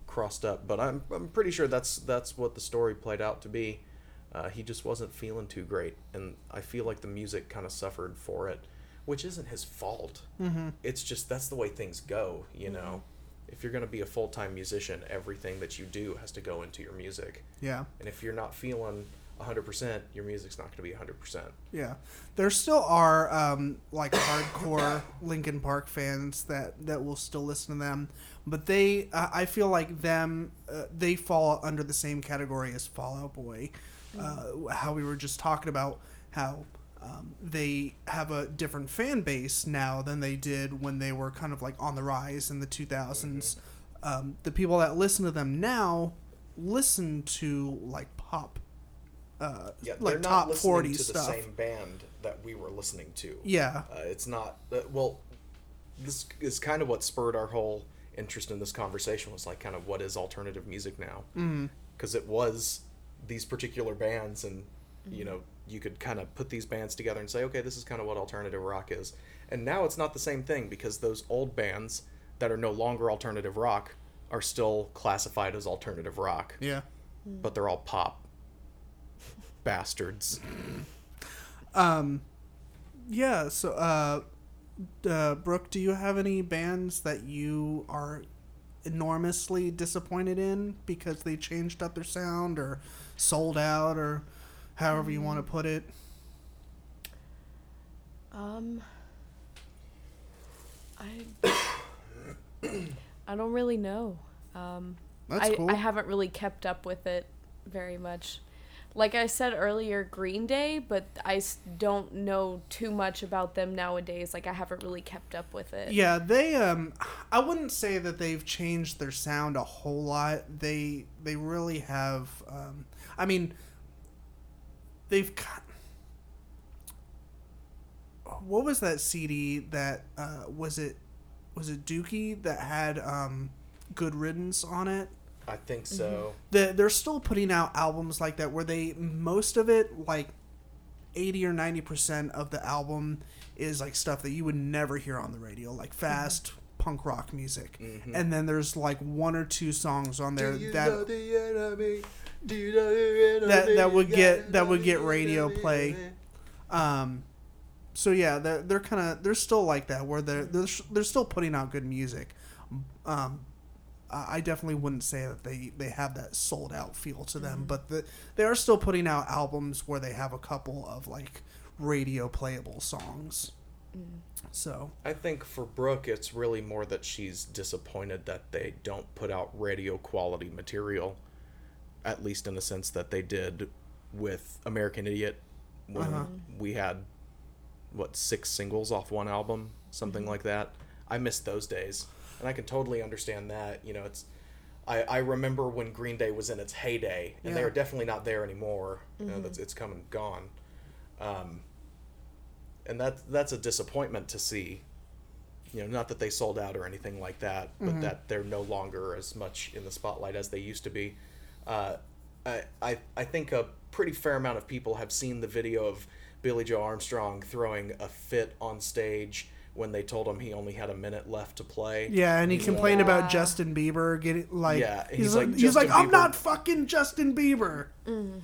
crossed up, but I'm I'm pretty sure that's that's what the story played out to be. Uh, he just wasn't feeling too great, and I feel like the music kind of suffered for it, which isn't his fault. Mm-hmm. It's just that's the way things go, you know. If you're gonna be a full time musician, everything that you do has to go into your music, Yeah. and if you're not feeling 100%, your music's not gonna be 100%. Yeah, there still are um, like hardcore Linkin Park fans that that will still listen to them, but they uh, I feel like them uh, they fall under the same category as Fall Out Boy. Uh, how we were just talking about how um, they have a different fan base now than they did when they were kind of like on the rise in the 2000s. Um, the people that listen to them now listen to like pop. Uh, Yeah, like they're not top listening 40 to stuff. the same band that we were listening to. Yeah. Uh, it's not uh, well. This is kind of what spurred our whole interest in this conversation. Was like kind of what is alternative music now? Because it was these particular bands, and you know you could kind of put these bands together and say, okay, this is kind of what alternative rock is. And now it's not the same thing because those old bands that are no longer alternative rock are still classified as alternative rock, Yeah. but they're all pop bastards. Um, yeah. So, uh, uh, Brooke, do you have any bands that you are enormously disappointed in because they changed up their sound or sold out or however you want to put it? Um, I I don't really know. Um, That's I cool. I haven't really kept up with it very much. Like I said earlier, Green Day, but I s- don't know too much about them nowadays. Like I haven't really kept up with it. Yeah, they um I wouldn't say that they've changed their sound a whole lot. They they really have um I mean they've got what was that CD that uh was it was it Dookie that had um Good Riddance on it? I think so. the, they're still putting out albums like that where they most of it like 80 or 90% of the album is like stuff that you would never hear on the radio like fast punk rock music. And then there's like one or two songs on there that that that would get that would get radio play. Um so yeah they're, they're kind of they're still like that where they're they're, they're still putting out good music. Um I I definitely wouldn't say that they, they have that sold out feel to them, but the, they are still putting out albums where they have a couple of like radio playable songs. So. I think for Brooke, it's really more that she's disappointed that they don't put out radio quality material, at least in the sense that they did with American Idiot when Uh-huh. we had, what, six singles off one album, something like that. I miss those days. And I can totally understand that. You know, it's. I, I remember when Green Day was in its heyday, and Yeah. they're definitely not there anymore. You know, that's, it's come and gone. Um, and that that's a disappointment to see. You know, not that they sold out or anything like that, but that they're no longer as much in the spotlight as they used to be. Uh, I, I I think a pretty fair amount of people have seen the video of Billie Joe Armstrong throwing a fit on stage when they told him he only had a minute left to play. yeah, and he complained about Justin Bieber getting like Yeah, he's, he's like, like, he's like I'm Bieber." not fucking Justin Bieber.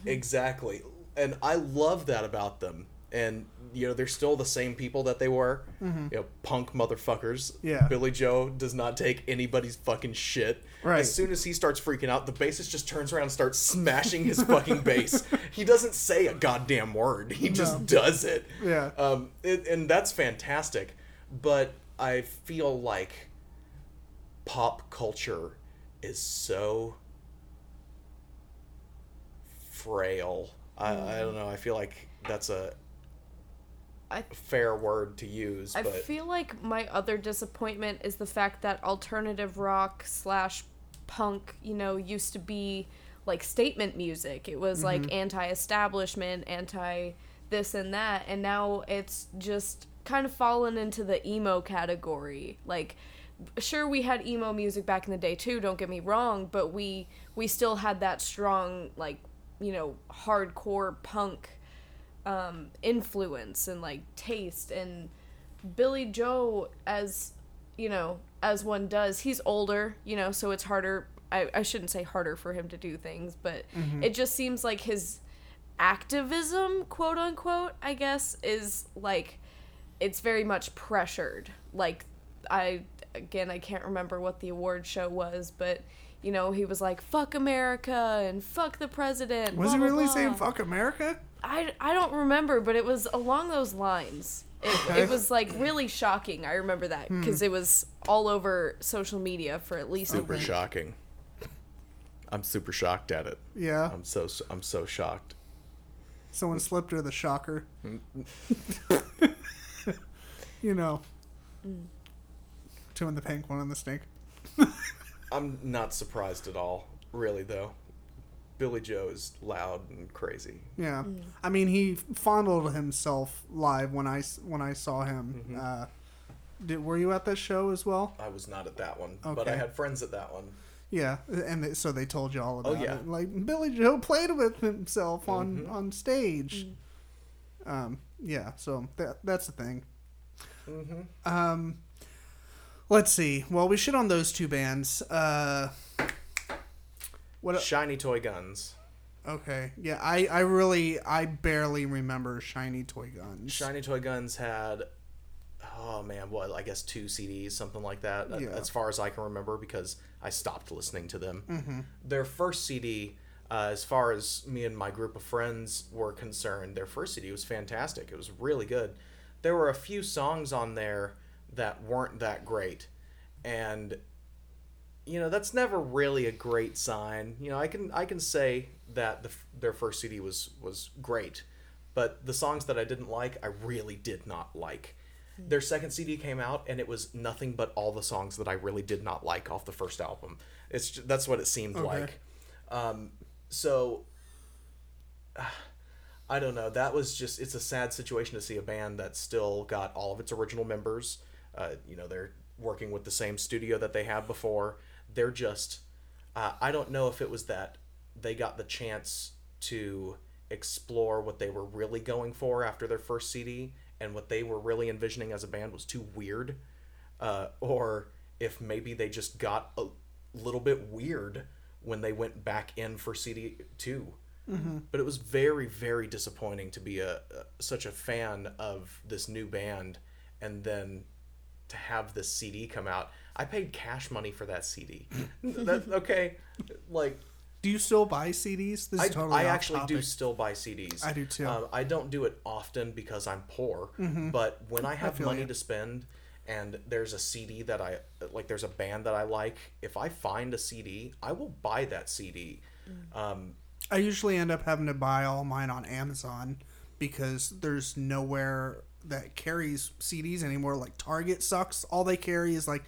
Exactly. And I love that about them. And you know they're still the same people that they were. You know, punk motherfuckers. Mm-hmm. Yeah. Billie Joe does not take anybody's fucking shit. Right. As soon as he starts freaking out, the bassist just turns around and starts smashing his fucking bass. He doesn't say a goddamn word. He just does it. Yeah. Um, it, and that's fantastic. But I feel like pop culture is so frail. I, I don't know. I feel like that's a I fair word to use, I but feel like my other disappointment is the fact that alternative rock slash punk, you know, used to be like statement music. It was like mm-hmm. anti-establishment, anti this and that, and now it's just kind of fallen into the emo category. Like sure we had emo music back in the day too, don't get me wrong, but we we still had that strong like, you know, hardcore punk um, influence and like taste and Billie Joe as you know as one does he's older you know so it's harder I, I shouldn't say harder for him to do things but it just seems like his activism quote unquote I guess is like it's very much pressured like I again I can't remember what the award show was but you know he was like fuck America and fuck the president Was blah, he blah, really blah. saying "fuck America"? I, I don't remember, but it was along those lines. It, Okay. it was like really shocking. I remember that hmm. because it was all over social media for at least a super week. shocking. I'm super shocked at it. Yeah. I'm so I'm so shocked. Someone slipped her the shocker. you know. Mm. Two in the pink, one in the stink. I'm not surprised at all, really though. Billie Joe is loud and crazy. Yeah, Mm. I mean he fondled himself live when I when I saw him. Mm-hmm. Uh, did were you at that show as well? I was not at that one, but I had friends at that one. Yeah, and they, so they told you all about Oh, yeah. it. Like Billie Joe played with himself on Mm-hmm. on stage. Um, yeah, so that that's the thing. Mm-hmm. Um, let's see. Well, we shit on those two bands. Uh, what? Shiny toy guns. Okay, yeah, I I really I barely remember Shiny Toy Guns. Shiny toy guns had, oh man, what I guess two CDs, something like that, Yeah. as far as I can remember, because I stopped listening to them. Mm-hmm. Their first CD, uh, as far as me and my group of friends were concerned, their first CD was fantastic. It was really good. There were a few songs on there that weren't that great, and you know that's never really a great sign. You know, I can I can say that the, their first CD was was great, but the songs that I didn't like, I really did not like. Their second CD came out, and it was nothing but all the songs that I really did not like off the first album. It's ju- that's what it seemed Okay. like. Um, so I don't know. That was just it's a sad situation to see a band that still got all of its original members. Uh, you know, they're working with the same studio that they have before. They're just uh, I don't know if it was that they got the chance to explore what they were really going for after their first CD and what they were really envisioning as a band was too weird uh, or if maybe they just got a little bit weird when they went back in for CD 2 But it was very, very disappointing to be a, a such a fan of this new band, and then to have this CD come out. I paid cash money for that CD. that, okay, like Do you still buy CDs? This is I, totally I off actually do still buy CDs. I do too. Um, I don't do it often because I'm poor, but when I have feel money ya. to spend and there's a CD that I like, there's a band that I like, if I find a CD, I will buy that CD. Um, I usually end up having to buy all mine on Amazon because there's nowhere that carries CDs anymore. Like Target sucks. All they carry is like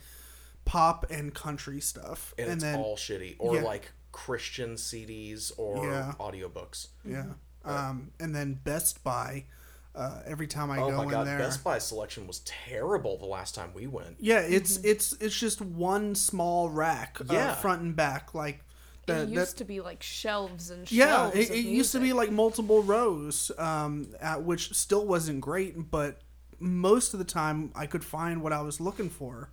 pop and country stuff. and, And, it's then all shitty. Or yeah. like Christian CDs or Yeah. audiobooks. yeah. Um, and then Best Buy. Uh, every time I Oh go my in god, there, Best Buy selection was terrible the last time we went. yeah, it's it's it's just one small rack, Yeah. uh, front and back. Like It used that to be like shelves and yeah, shelves. it, of it used to be like multiple rows, um, at, which still wasn't great, but most of the time I could find what I was looking for.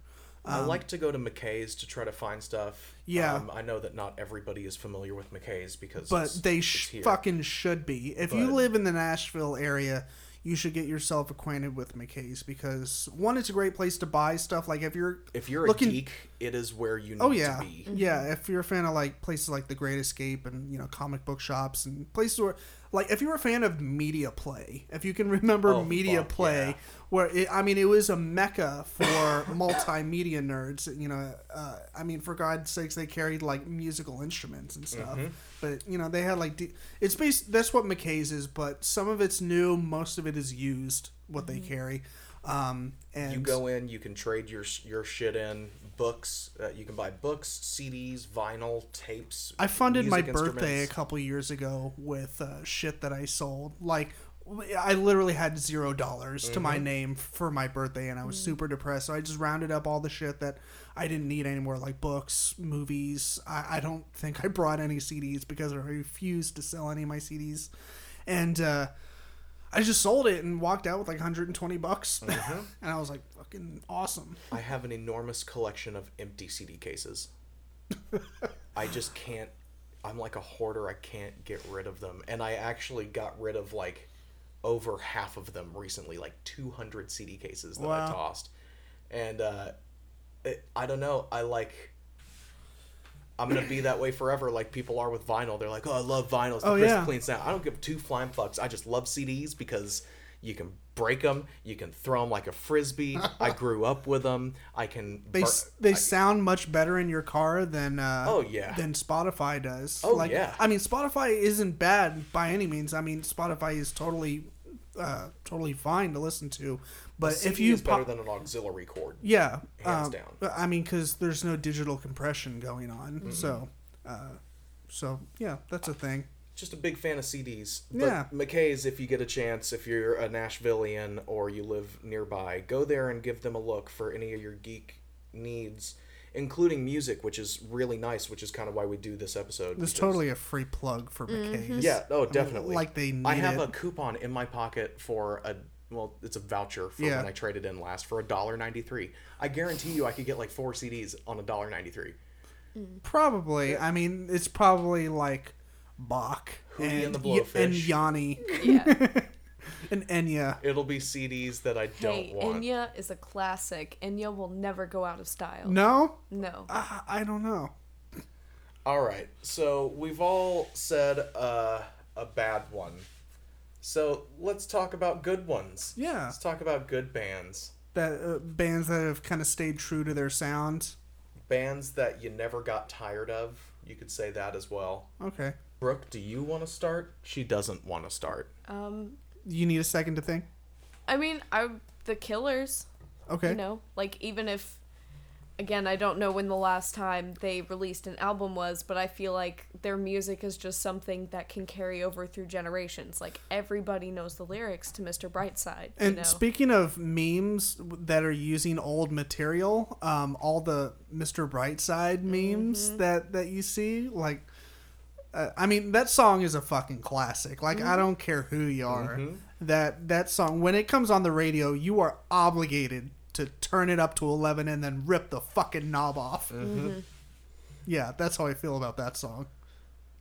I like to go to McKay's to try to find stuff. Um, Yeah. Um, I know that not everybody is familiar with McKay's because but they sh- fucking should be. If you live in the Nashville area, you should get yourself acquainted with McKay's because one, it's a great place to buy stuff. Like if you're If you're a looking- geek, it is where you need Oh yeah, to be. yeah. If you're a fan of like places like the Great Escape and you know comic book shops and places where, like, if you're a fan of Media Play, if you can remember Oh, Media fuck, Play, yeah. where it, I mean, it was a mecca for multimedia nerds. You know, uh, I mean, for God's sakes, they carried like musical instruments and stuff. Mm-hmm. But you know, they had like d- it's based. That's what McKay's is, but some of it's new. Most of it is used. What they carry. Um, and You go in, you can trade your your shit in books. Uh, you can buy books, CDs, vinyl, tapes. I funded my birthday a couple years ago with uh, shit that I sold. Like, I literally had zero dollars to Mm-hmm. my name for my birthday, and I was super depressed. So I just rounded up all the shit that I didn't need anymore, like books, movies. I, I don't think I brought any CDs because I refused to sell any of my CDs, and uh, I just sold it and walked out with like 120 bucks, Mm-hmm. and I was like, fucking awesome. I have an enormous collection of empty CD cases. I just can't. I'm like a hoarder. I can't get rid of them, and I actually got rid of like over half of them recently, like 200 CD cases that I tossed, and uh, it, I don't know. I like. I'm gonna be that way forever, like people are with vinyl. They're like, "Oh, I love vinyl. It's the Oh, crisp, yeah. clean sound." I don't give two flying fucks. I just love CDs because you can break them, you can throw them like a frisbee. I grew up with them. I can. They bur- they I- sound much better in your car than uh, Oh, yeah. than Spotify does. Oh, like, yeah. I mean, Spotify isn't bad by any means. I mean, Spotify is totally uh, totally fine to listen to. But CD if you is better than an auxiliary cord. yeah, hands um, down. I mean, because there's no digital compression going on, so uh, so yeah, that's a thing. Just a big fan of CDs. But Yeah. McKay's, if you get a chance, if you're a Nashvilleian or you live nearby, go there and give them a look for any of your geek needs, including music, which is really nice, which is kind of why we do this episode. There's because- totally a free plug for mm-hmm. McKay's. Yeah, oh, definitely. like they I have it. a coupon in my pocket for a well, it's a voucher for Yeah. when I traded in last for a dollar ninety three. I guarantee you, I could get like four CDs on a dollar ninety three. Mm. Probably. I mean, it's probably like Bach Hootie and the Y- and Yanni Yeah. and Enya. It'll be CDs that I don't hey, want. Enya is a classic. Enya will never go out of style. No, No. uh, I don't know. All right, so we've all said uh, a bad one. So let's talk about good ones. Yeah. Let's talk about good bands. That uh, bands that have kind of stayed true to their sound. Bands that you never got tired of. You could say that as well. Okay. Brooke, do you want to start? She doesn't want to start. Um, You need a second to think. I mean, I the Killers. Okay. You know, like even if, again, I don't know when the last time they released an album was, but I feel like their music is just something that can carry over through generations. Like everybody knows the lyrics to Mr. Brightside. And you know? speaking of memes that are using old material, um, all the Mr. Brightside memes Mm-hmm. that that you see, like, uh, I mean, that song is a fucking classic. Like, Mm-hmm. I don't care who you are, that that song when it comes on the radio, you are obligated to turn it up to eleven and then rip the fucking knob off. Mm-hmm. Yeah, that's how I feel about that song.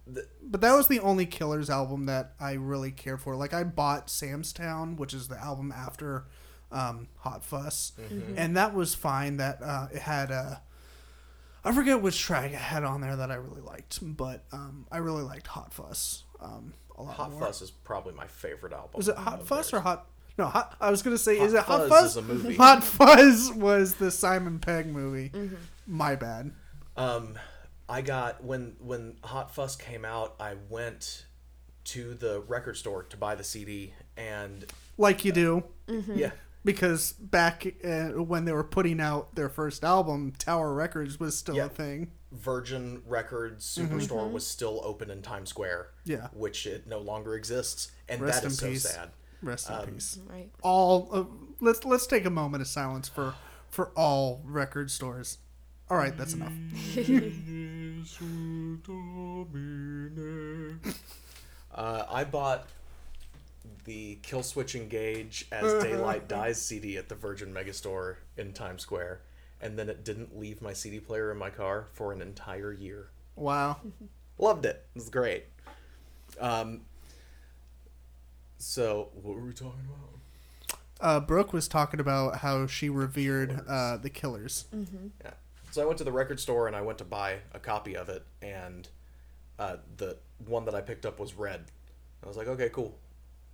The- But that was the only Killers album that I really care for. Like I bought Sam's Town, which is the album after um, Hot Fuss, and that was fine. That uh, it had a I forget which track I had on there that I really liked, but um, I really liked Hot Fuss um, a lot Hot more. Fuss is probably my favorite album. Was it Hot of Fuss theirs. or Hot? No, hot. I was gonna say, Hot is it Hot Fuzz Fuzz? is a movie. Hot Fuzz was the Simon Pegg movie. My bad. Um, I got when when Hot Fuss came out, I went to the record store to buy the CD, and Like you do. yeah, because back uh, when they were putting out their first album, Tower Records was still Yeah. a thing. Virgin Records Superstore was still open in Times Square. Yeah. which it no longer exists, and Rest that is in so peace. sad. Rest in Um, peace. right. All uh, let's let's take a moment of silence for for all record stores. All right, that's enough. Uh, I bought the Killswitch Engage as Daylight Dies CD at the Virgin Megastore in Times Square, and then it didn't leave my CD player in my car for an entire year. Wow. Loved it. It was great. Um, So what were we talking about? Uh, Brooke was talking about how she revered uh, the Killers. Yeah. So I went to the record store and I went to buy a copy of it, and uh, the one that I picked up was red. I was like, okay, cool.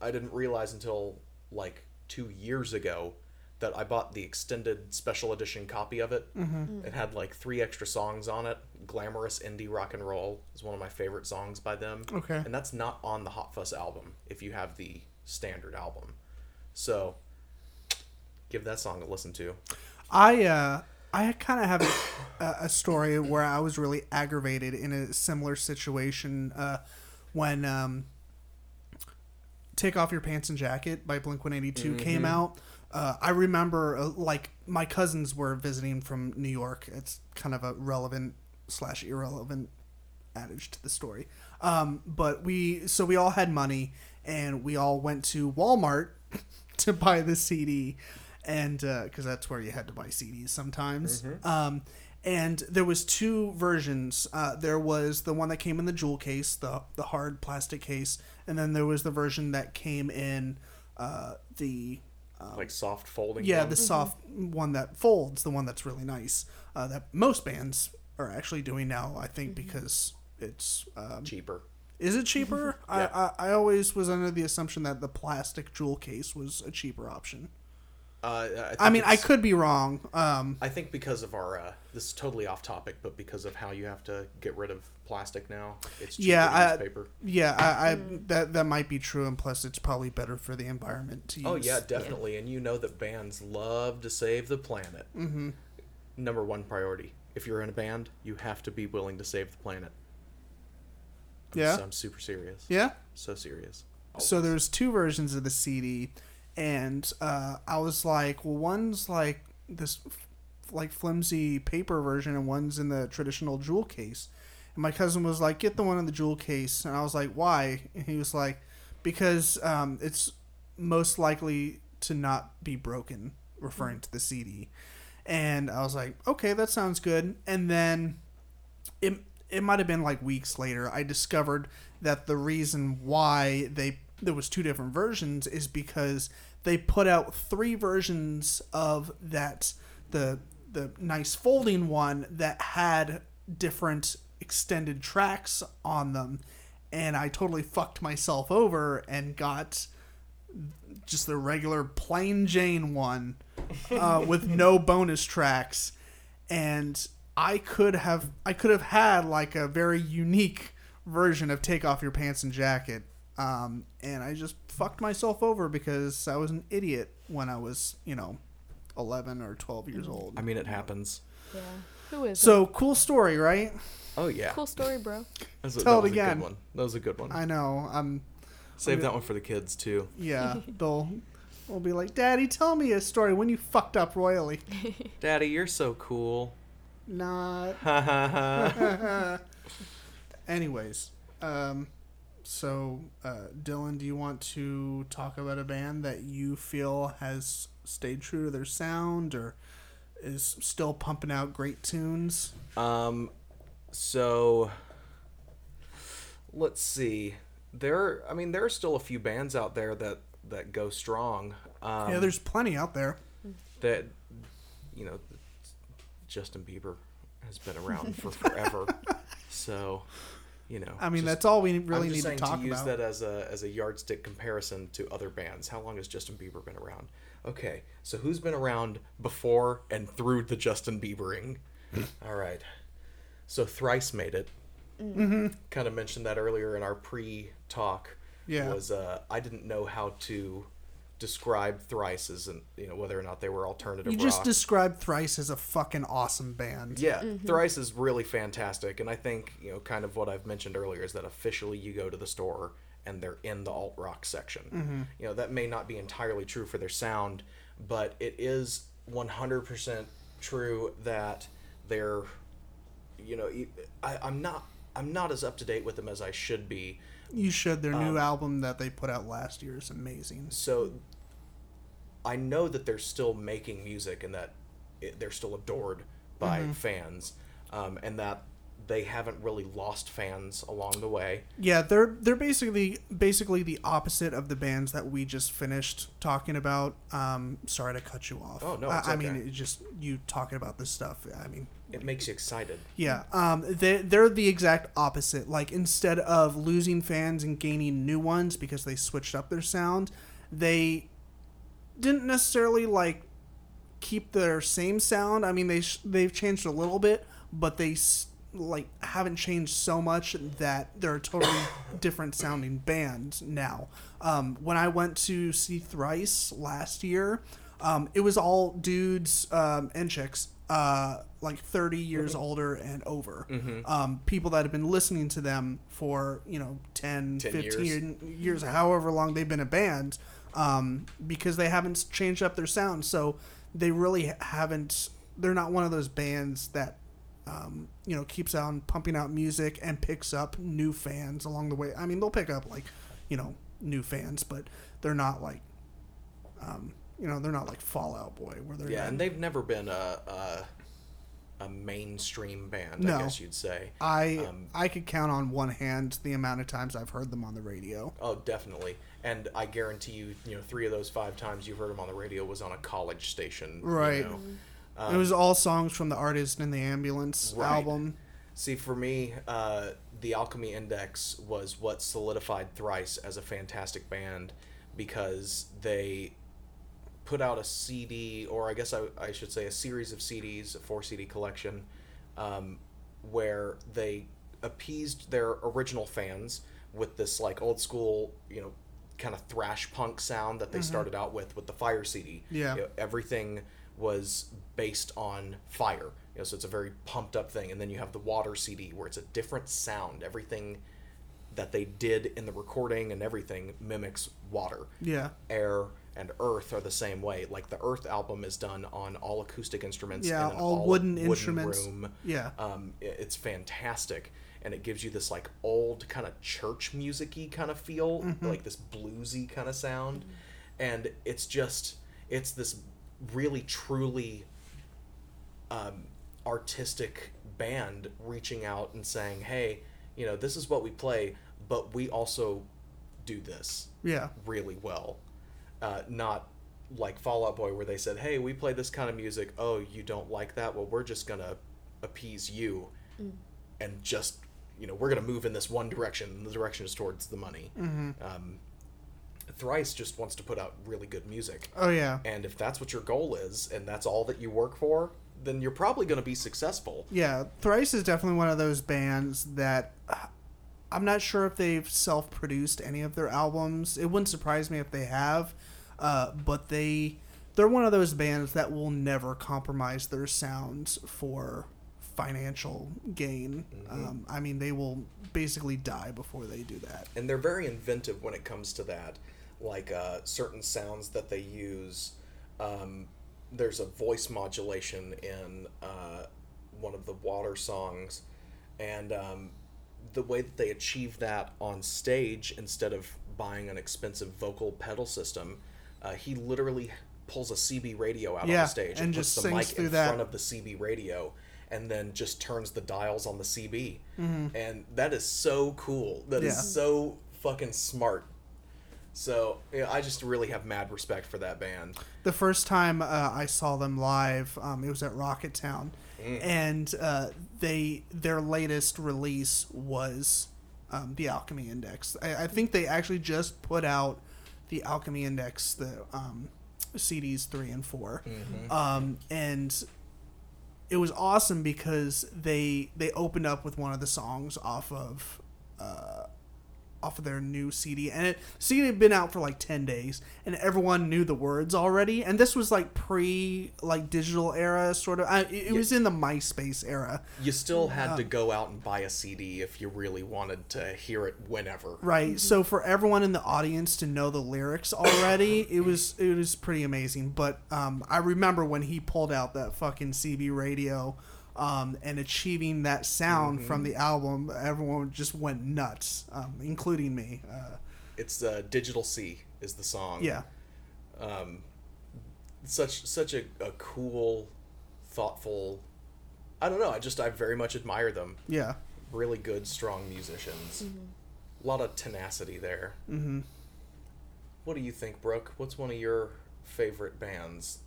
I didn't realize until like two years ago that I bought the extended special edition copy of it. Mm-hmm. It had like three extra songs on it. Glamorous indie rock and roll is one of my favorite songs by them. Okay. And that's not on the Hot Fuss album if you have the standard album. So give that song a listen to. I uh, I kind of have a, a story where I was really aggravated in a similar situation uh, when um, "Take Off Your Pants and Jacket" by Blink One Eighty Two came out. Uh, I remember uh, like my cousins were visiting from New York. It's kind of a relevant slash irrelevant adage to the story. Um, but we so we all had money and we all went to Walmart to buy the CD, and because that's where you had to buy CDs sometimes. Um, and there was two versions. Uh, there was the one that came in the jewel case, the the hard plastic case, and then there was the version that came in uh, the like soft folding. yeah one. the soft one that folds, the one that's really nice. Uh, that most bands are actually doing now, I think, because it's um, cheaper. is it cheaper? Yeah. I, I I always was under the assumption that the plastic jewel case was a cheaper option. Uh, I, I mean, I could be wrong. Um, I think because of our uh, this is totally off topic, but because of how you have to get rid of plastic now, it's cheaper Yeah, I- paper. yeah, I, I that that might be true, and plus, it's probably better for the environment to use. Oh yeah, definitely. And you know that bands love to save the planet. Mm-hmm. Number one priority. If you're in a band, you have to be willing to save the planet. Yeah? So I'm super serious. yeah. So serious. So there's two versions of the CD, and uh, I was like, well, one's like this, like flimsy paper version, and one's in the traditional jewel case. And my cousin was like, get the one in the jewel case, and I was like, why? And he was like, because um, it's most likely to not be broken, referring to the CD. And I was like, okay, that sounds good. And then it it might have been like weeks later I discovered that the reason why they there was two different versions is because they put out three versions of that the the nice folding one that had different extended tracks on them. And I totally fucked myself over and got just the regular plain Jane one uh, with no bonus tracks, and I could have I could have had like a very unique version of "Take Off Your Pants and Jacket," um, and I just fucked myself over because I was an idiot when I was you know eleven or twelve years old. I mean, it happens. Yeah. Who is So cool story, right? Oh yeah. Cool story, bro. That was, a- Tell that it was a again. good one. That was a good one. I know. I'm Save that one for the kids too. yeah. they'll We'll be like, Daddy, tell me a story when you fucked up royally. Daddy, you're so cool. Not. Ha ha ha. Anyways, um, so uh, Dylan, do you want to talk about a band that you feel has stayed true to their sound or is still pumping out great tunes? Um, so let's see. There, I mean, there are still a few bands out there that that go strong. Um, yeah, there's plenty out there. that you know Justin Bieber has been around for forever. so, you know. I mean, just- that's all we really I'm need just to saying talk to use about. that as a as a yardstick comparison to other bands. How long has Justin Bieber been around? Okay, so who's been around before and through the Justin Biebering? All right, so Thrice made it. Mm-hmm. Kind of mentioned that earlier in our pre-talk. Yeah. was uh, I didn't know how to describe Thrice as an, you know whether or not they were alternative You rock. just described Thrice as a fucking awesome band. Yeah, Thrice is really fantastic, and I think you know, kind of what I've mentioned earlier is that officially you go to the store and they're in the alt rock section. You know that may not be entirely true for their sound, but it is one hundred percent true that they're, you know, I'm not I'm not as up to date with them as I should be. You should. Their Um, new album that they put out last year is amazing. So I know that they're still making music and that it, they're still adored by fans, um, and that they haven't really lost fans along the way. Yeah, they're they're basically basically the opposite of the bands that we just finished talking about. Um, sorry to cut you off. Oh, no, I, it's I mean it's just you talking about this stuff. I mean, It makes you excited. yeah, um, they they're the exact opposite. Like instead of losing fans and gaining new ones because they switched up their sound, they didn't necessarily like keep their same sound. I mean, they sh- they've changed a little bit, but they s- like haven't changed so much that they're a totally different sounding band now. Um, when I went to see Thrice last year, um, it was all dudes um, and chicks. Uh, like 30 years older and over um, people that have been listening to them for you know 10, 10 15 years. years, however long they've been a band, um, because they haven't changed up their sound. So they really haven't. They're not one of those bands that, um, you know, keeps on pumping out music and picks up new fans along the way. I mean, they'll pick up like, you know, new fans, but they're not like, um, you know, they're not like Fall Out Boy where they're Yeah, not- and they've never been a a, a mainstream band, No. I guess you'd say. I um, I could count on one hand the amount of times I've heard them on the radio. Oh, definitely. And I guarantee you, you know, three of those five times you heard them on the radio was on a college station. you Right. know. it was all songs from the Artist in the Ambulance Right. album. See, for me, uh, the Alchemy Index was what solidified Thrice as a fantastic band because they put out a CD, or I guess I, I should say a series of CDs, a four CD collection, um, where they appeased their original fans with this like old school, you know, kind of thrash punk sound that they started out with with the Fire CD. Yeah. You know, everything was based on fire. You know, so it's a very pumped up thing. And then you have the Water CD where it's a different sound. Everything that they did in the recording and everything mimics water Yeah. air and earth are the same way like the earth album is done on all acoustic instruments Yeah, in an all wooden instruments. room. Yeah. um, it's fantastic and it gives you this like old kind of church musicy kind of feel Mm-hmm. like this bluesy kind of sound and it's just it's this really truly um, artistic band reaching out and saying hey you know this is what we play but we also do this Yeah. really well. Uh, not like Fall Out Boy, where they said, "Hey, we play this kind of music. Oh, you don't like that? Well, we're just gonna appease you, and just you know, we're gonna move in this one direction. And the direction is towards the money." Um, Thrice just wants to put out really good music, Oh yeah. and if that's what your goal is, and that's all that you work for, then you're probably gonna be successful. Yeah, Thrice is definitely one of those bands that uh, I'm not sure if they've self-produced any of their albums. It wouldn't surprise me if they have, uh, but they they're one of those bands that will never compromise their sounds for financial gain. Um, I mean, they will basically die before they do that. and they're very inventive when it comes to that like uh, certain sounds that they use um, there's a voice modulation in uh, one of the water songs and um, the way that they achieve that on stage instead of buying an expensive vocal pedal system uh, he literally pulls a cb radio out on Yeah, the stage and puts just the mic in that. front of the cb radio and then just turns the dials on the cb Mm-hmm. and that is so cool. That is Yeah. so fucking smart. So yeah, i just really have mad respect for that band. The first time uh, I saw them live, um, it was at Rocketown, and uh, they their latest release was um, the Alchemy Index. I, I think they actually just put out the Alchemy Index, the um, CDs three and 4 um, and it was awesome because they they opened up with one of the songs off of uh, off of their new CD, and it CD had been out for like ten days, and everyone knew the words already. And this was like pre like digital era, sort of. I, it, it was in the MySpace era, you still had to go out and buy a cd if you really wanted to hear it whenever right? So for everyone in the audience to know the lyrics already, it was it was pretty amazing. But um, I remember when he pulled out that fucking CB radio. Um, and achieving that sound from the album, everyone just went nuts, um, including me. Uh, it's uh, Digital Sea is the song yeah, um, such such a, a cool, thoughtful I don't know. I just I very much admire them. Yeah. Really good, strong musicians. A lot of tenacity there. Mm-hmm. What do you think, Brooke? What's one of your favorite bands?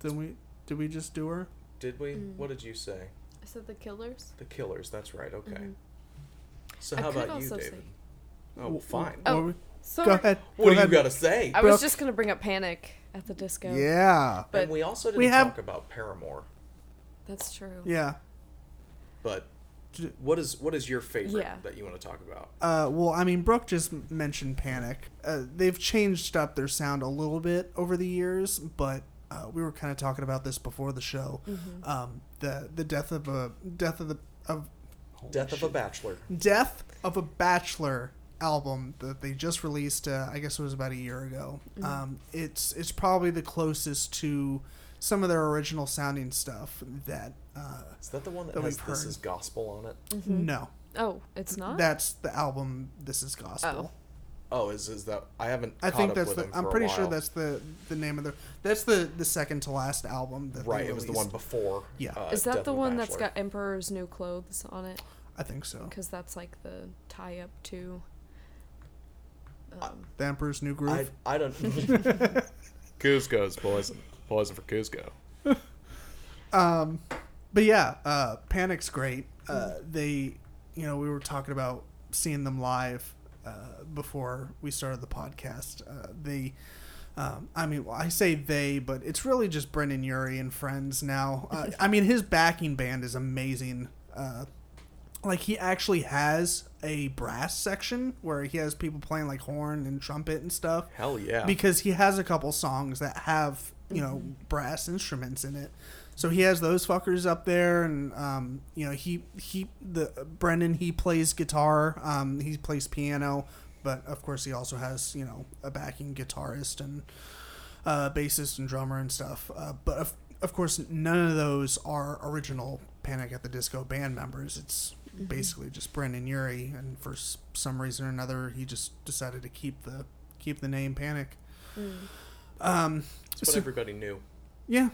Did we did we just do her? Did we? Mm. What did you say? I said the Killers. The Killers. That's right. Okay. Mhm. So I how could about you, David? say- Oh, fine. Oh, What we- Sorry. Go ahead. what go do you got to say? I Brooke. was just gonna bring up Panic at the disco. Yeah. But and we also didn't we have- talk about Paramore. that's true. Yeah. But what is what is your favorite Yeah. that you want to talk about? Uh, well, I mean, Brooke just mentioned Panic. Uh, they've changed up their sound a little bit over the years, but uh, we were kind of talking about this before the show. Mm-hmm. Um, the the death of a death of the of Death of a Bachelor. death of a bachelor album that they just released. Uh, I guess it was about a year ago. Um, it's it's probably the closest to some of their original sounding stuff that. Uh, Is that the one that, That has we've This heard. Is Gospel on it? Mm-hmm. No, Oh, it's not. that's the album. This is gospel. Oh, is is that I haven't I think up that's with the. them I'm pretty sure that's the the name of the. That's the the second to last album that they right. It was the one before. Yeah. uh, Is that of the one that's got Emperor's New Clothes on it? I think so. Because that's like the tie-up to. Um, The Emperor's New Groove. I I don't. Kuzco's poison. Poison for Kuzco. Um, but yeah, uh, Panic's great. Uh, they, you know, we were talking about seeing them live uh, before we started the podcast. Uh, they, um, I mean, I say they, but it's really just Brendon Urie and friends now. Uh, I mean, his backing band is amazing. Uh, like he actually has a brass section where he has people playing like horn and trumpet and stuff Hell yeah. because he has a couple songs that have you know brass instruments in it so he has those fuckers up there and um, you know he he the brendon he plays guitar um, he plays piano but of course he also has you know a backing guitarist and uh, bassist and drummer and stuff uh, but of, of course none of those are original panic at the disco band members it's basically just brendon urie and for s- some reason or another he just decided to keep the keep the name panic mm. um, That's what so- everybody knew. yeah,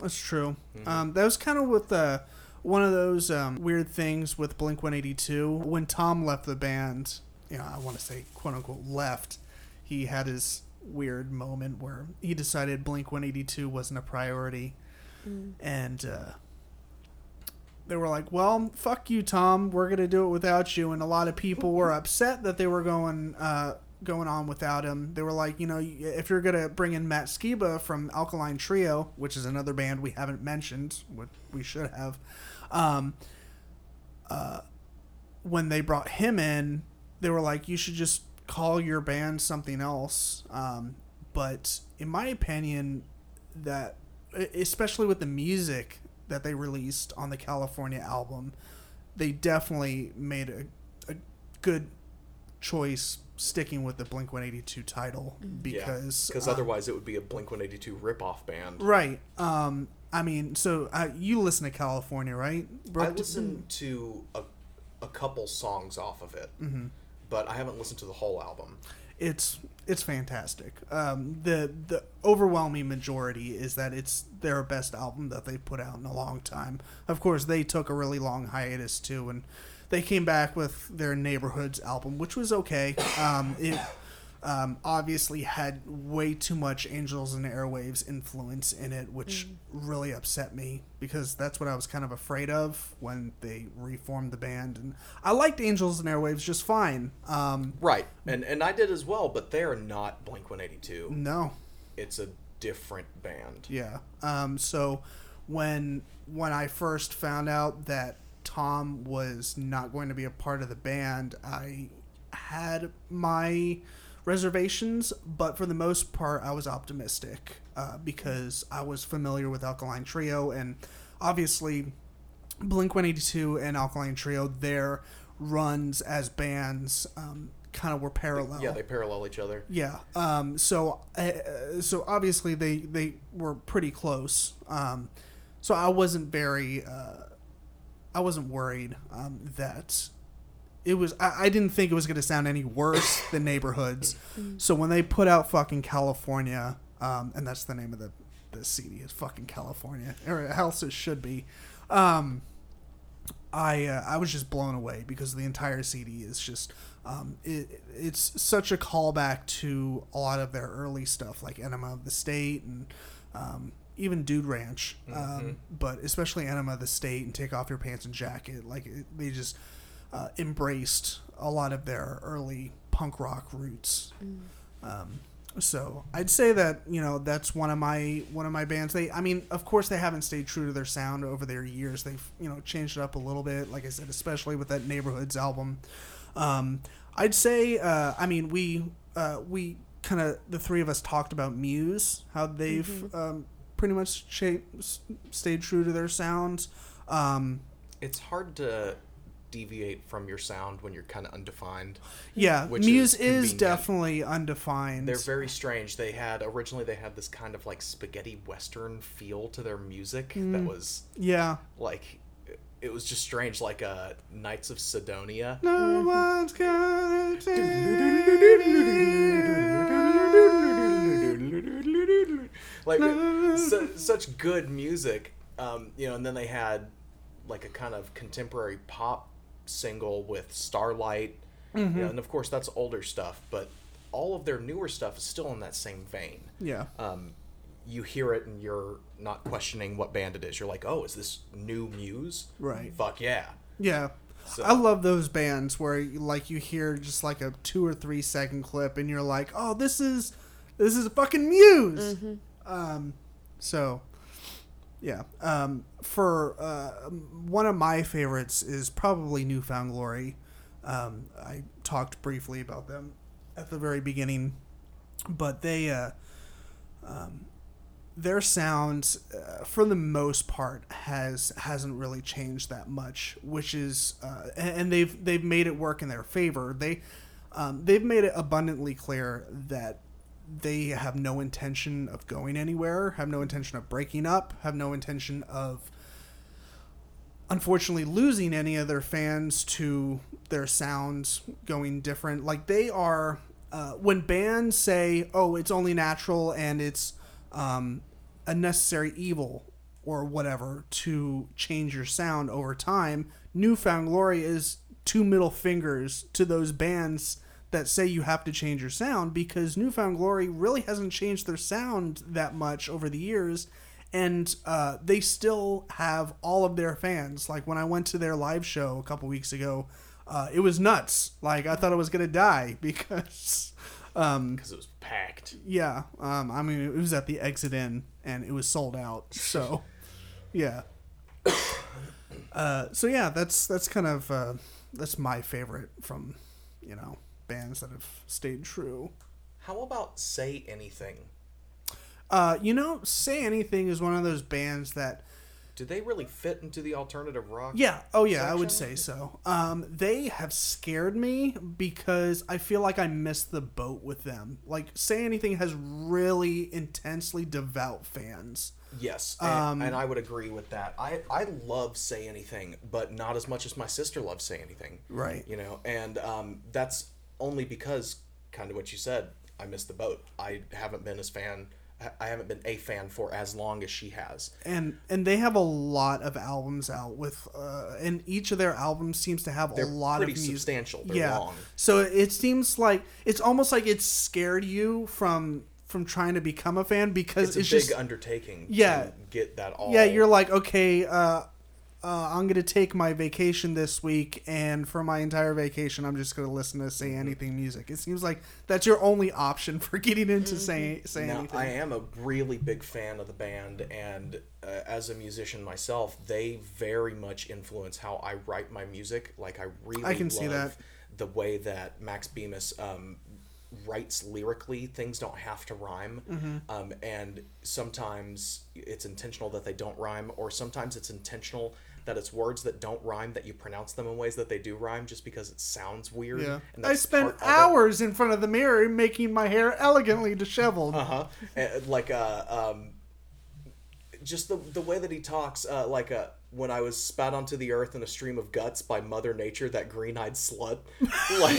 that's true. Mhm. Um, that was kind of with the one of those um, weird things with Blink One Eighty Two. When Tom left the band, you know, I want to say quote unquote left. He had his weird moment where he decided Blink One Eighty Two wasn't a priority, Mm. and uh, they were like, "Well, fuck you, Tom. We're gonna do it without you." And a lot of people were upset that they were going uh, going on without him. They were like, you know, if you're gonna bring in Matt Skiba from Alkaline Trio, which is another band we haven't mentioned, what we should have, um, uh, when they brought him in, they were like, you should just call your band something else. Um, but in my opinion, that especially with the music that they released on the California album, they definitely made a, a good choice sticking with the Blink 182 title because because uh, otherwise it would be a Blink 182 ripoff band. right um I mean so uh, you listen to California right I Brooke? listened to a, a couple songs off of it, Mhm. but I haven't listened to the whole album. it's it's fantastic. Um, the the overwhelming majority is that it's their best album that they put out in a long time. Of course, they took a really long hiatus too, and they came back with their Neighborhoods album, which was okay. Um, it um, obviously had way too much Angels and Airwaves influence in it, which really upset me because that's what I was kind of afraid of when they reformed the band. And I liked Angels and Airwaves just fine. Um, Right, and and I did as well, but they are not Blink 182. no, It's a different band. Yeah. Um, so when when I first found out that Tom was not going to be a part of the band, I had my reservations, but for the most part, I was optimistic uh, because I was familiar with Alkaline Trio and obviously Blink 182 and Alkaline Trio, their runs as bands um, kind of were parallel. Yeah, they parallel each other. Yeah. Um, so, uh, so obviously they they were pretty close. Um, so I wasn't very, uh, I wasn't worried um, that it was. I, I didn't think it was going to sound any worse than Neighborhoods. So when they put out fucking California, um, and that's the name of the the CD is fucking California, or else it should be. Um, I uh, I was just blown away because the entire CD is just um, it, it's such a callback to a lot of their early stuff like Enema of the State and um, even Dude Ranch, um, but especially Enema of the State and Take Off Your Pants and Jacket. Like it, they just uh, embraced a lot of their early punk rock roots. Um, so I'd say that you know that's one of my one of my bands. They, I mean, of course, they haven't stayed true to their sound over their years. They've you know changed it up a little bit. Like I said, especially with that Neighborhoods album. Um, I'd say, uh, I mean, we uh, we kind of the three of us talked about Muse, how they've um, pretty much cha- s- stayed true to their sounds. Um, It's hard to deviate from your sound when you're kind of undefined. yeah, Which Muse is is, definitely undefined. They're very strange. They had originally they had this kind of like spaghetti western feel to their music that was yeah. like it was just strange like uh Knights of Cydonia. No one's gonna like su- such good music um, you know and then they had like a kind of contemporary pop single with starlight you know, and of course that's older stuff but all of their newer stuff is still in that same vein Yeah. um, you hear it and you're not questioning what band it is you're like oh is this new muse Right. fuck yeah Yeah. So- I love those bands where like you hear just like a two or three second clip and you're like, "Oh, this is this is a fucking Muse." Um so yeah. Um for uh one of my favorites is probably New Found Glory. Um I talked briefly about them at the very beginning, but they uh um, their sound uh, for the most part has hasn't really changed that much which is uh, and they've they've made it work in their favor they um, they've made it abundantly clear that they have no intention of going anywhere have no intention of breaking up have no intention of unfortunately losing any of their fans to their sounds going different. Like they are uh, when bands say oh it's only natural and it's um, a necessary evil or whatever to change your sound over time new found glory is two middle fingers to those bands that say you have to change your sound because new found glory really hasn't changed their sound that much over the years and uh, they still have all of their fans. Like when I went to their live show a couple weeks ago, uh, it was nuts. Like I thought I was gonna die because, um, because it was packed yeah, um, I mean it was at the Exit Inn and it was sold out. So, yeah. Uh, so yeah, that's that's kind of uh, that's my favorite from you know bands that have stayed true. how about say anything Uh, you know, Say Anything is one of those bands that do they really fit into the alternative rock Yeah. Oh, yeah. I would say so. Um, they have scared me because I feel like I missed the boat with them. Like, Say Anything has really intensely devout fans. Yes, and, and I would agree with that. I, I love Say Anything, but not as much as my sister loves Say Anything. Right. You know, and um, that's only because, kind of what you said, I missed the boat. I haven't been as fan. I haven't been a fan for as long as she has. And and they have a lot of albums out with, uh, and each of their albums seems to have They're a lot pretty of music. substantial. They're yeah. long. So it seems like it's almost like it scared you from from trying to become a fan because It's a it's, big just undertaking. Yeah. To get that all. yeah you're like okay uh, uh, i'm gonna take my vacation this week and for my entire vacation i'm just gonna listen to say anything music it seems like that's your only option for getting into say say Now, anything I am a really big fan of the band, and uh, as a musician myself, they very much influence how I write my music. Like, I really I can see love the way that Max Bemis um, writes lyrically. Things don't have to rhyme, Mm-hmm. um, and sometimes it's intentional that they don't rhyme, or sometimes it's intentional that it's words that don't rhyme that you pronounce them in ways that they do rhyme just because it sounds weird. yeah i spent hours in front of the mirror making my hair elegantly disheveled uh-huh like uh um just the the way that he talks uh like uh when I was spat onto the earth in a stream of guts by Mother Nature, that green-eyed slut, like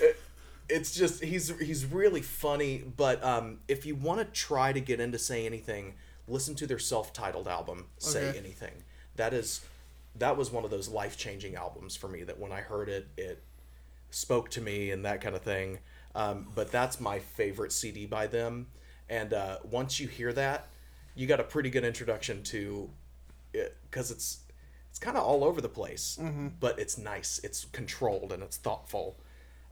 it- it's just he's he's really funny. But um, if you want to try to get into say anything, listen to their self-titled album, Say Okay. Anything. That is that was one of those life changing albums for me. That when I heard it, it spoke to me and that kind of thing. Um, but that's my favorite CD by them. And uh, once you hear that, you got a pretty good introduction to it because it's it's kind of all over the place, but it's nice. It's controlled and it's thoughtful.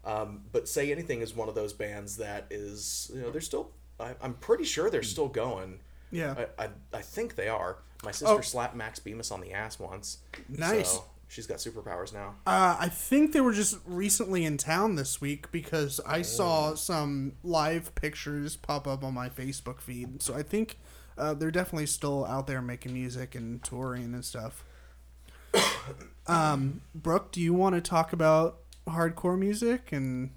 Um, but Say Anything is one of those bands that is, you know, they're still. I, I'm pretty sure they're still going. Yeah. I, I, I think they are. My sister Oh. slapped Max Bemis on the ass once. Nice. So she's got superpowers now. Uh, I think they were just recently in town this week because I saw some live pictures pop up on my Facebook feed. So I think uh, they're definitely still out there making music and touring and stuff. um, Brooke, do you want to talk about hardcore music and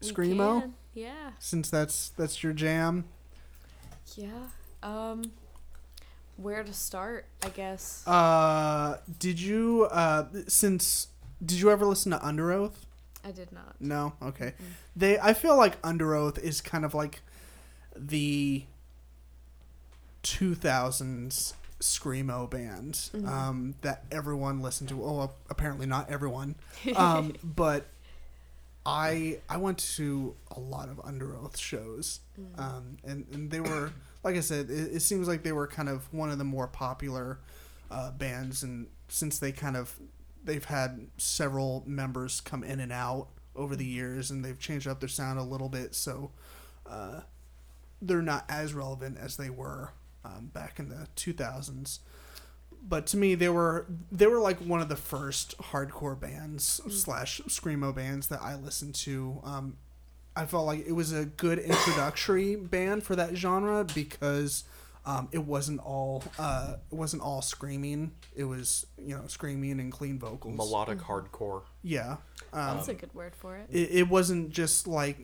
We screamo? can, Yeah. Since that's that's your jam. Yeah. Um where to start, I guess. Uh, did you uh since did you ever listen to Underoath? I did not. No, okay. They I feel like Underoath is kind of like the 2000s screamo band um, that everyone listened to. Oh, apparently not everyone, um, but I I went to a lot of Underoath shows, um, and and they were like I said, it, it seems like they were kind of one of the more popular uh, bands, and since they kind of they've had several members come in and out over the years, and they've changed up their sound a little bit, so uh, they're not as relevant as they were um, back in the 2000s but to me they were they were like one of the first hardcore bands slash screamo bands that i listened to um, i felt like it was a good introductory band for that genre because um, it wasn't all uh, it wasn't all screaming it was you know screaming and clean vocals Melodic hardcore. yeah um, That's a good word for it. it, it wasn't just like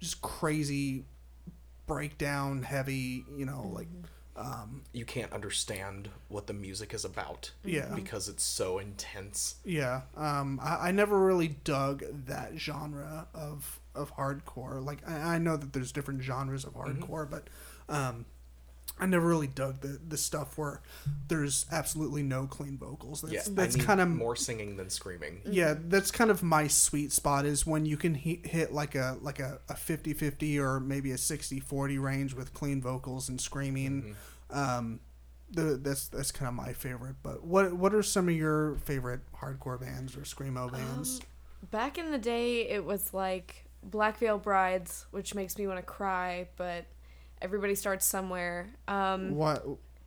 just crazy breakdown heavy you know like um You can't understand what the music is about. Yeah. Because it's so intense. yeah um I, I never really dug that genre of of hardcore. Like i, I know that there's different genres of hardcore but um I never really dug the, the stuff where there's absolutely no clean vocals. That's, Yeah, that's I need kind of more singing than screaming. yeah that's kind of my sweet spot is when you can hit, hit like a like a, a 50-50 or maybe a 60-40 range with clean vocals and screaming. Um the, that's that's kind of my favorite but what what are some of your favorite hardcore bands or screamo bands? Back in the day, it was like Black Veil Brides, which makes me want to cry, but everybody starts somewhere. Um, what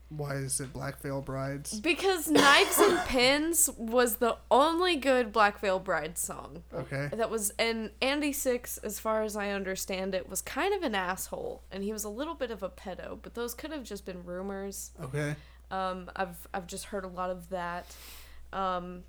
why is it black veil brides because Knives and Pins was the only good Black Veil Brides song. okay That was and Andy Sixx, as far as I understand it, was kind of an asshole, and he was a little bit of a pedo. But those could have just been rumors. okay Um, I've I've just heard a lot of that. Um,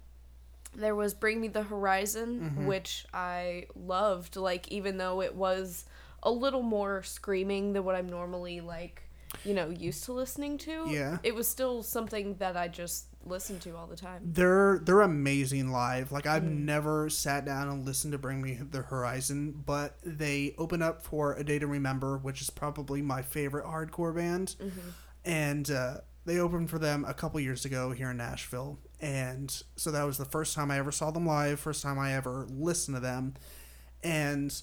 there was Bring Me the Horizon, mm-hmm. which I loved. Like even though it was a little more screaming than what I'm normally like, you know, used to listening to. Yeah. It was still something that I just listened to all the time. they're they're amazing live. Like I've mm-hmm. never sat down and listened to Bring Me the Horizon, but they open up for A Day to Remember, which is probably my favorite hardcore band, mm-hmm. and uh, they opened for them a couple years ago here in Nashville, and so that was the first time I ever saw them live, first time I ever listened to them, and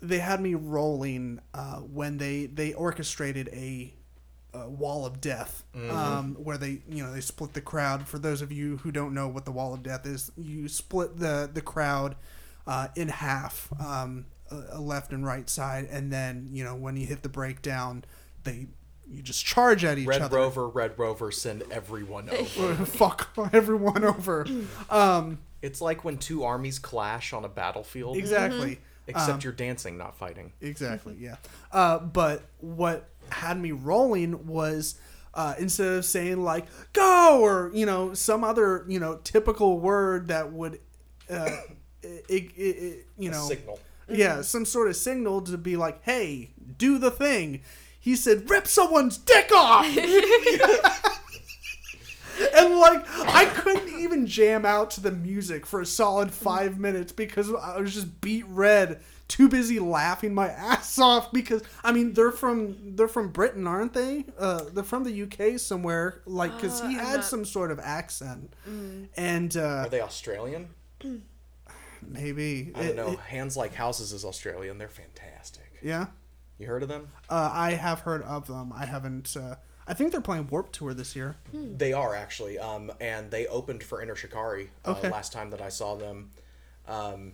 they had me rolling uh, when they they orchestrated a, a wall of death um, where they you know they split the crowd. For those of you who don't know what the wall of death is you split the the crowd uh, in half um, a, a left and right side. And then you know when you hit the breakdown they you just charge at each Red other Red Rover, Red Rover, send everyone over. fuck everyone over um, it's like when two armies clash on a battlefield, exactly except you're dancing, not fighting. Exactly, yeah. Uh, but what had me rolling was uh, instead of saying like "go" or you know some other you know typical word that would, uh, it, it, it, you know, Signal. yeah, some sort of signal to be like, "Hey, do the thing." He said, "Rip someone's dick off." and like I couldn't even jam out to the music for a solid five minutes because I was just beat red too busy laughing my ass off because I mean they're from they're from Britain, aren't they? Uh, they're from the UK somewhere, like because Uh, he I'm had not- Mm. some sort of accent, and uh, Are they Australian? maybe I don't it- know. it- Hands Like Houses is Australian. They're fantastic. yeah, You heard of them? uh, I have heard of them. I haven't. Uh, I think they're playing Warped Tour this year. They are actually, um, and they opened for Enter Shikari uh, Okay. last time that I saw them. Um,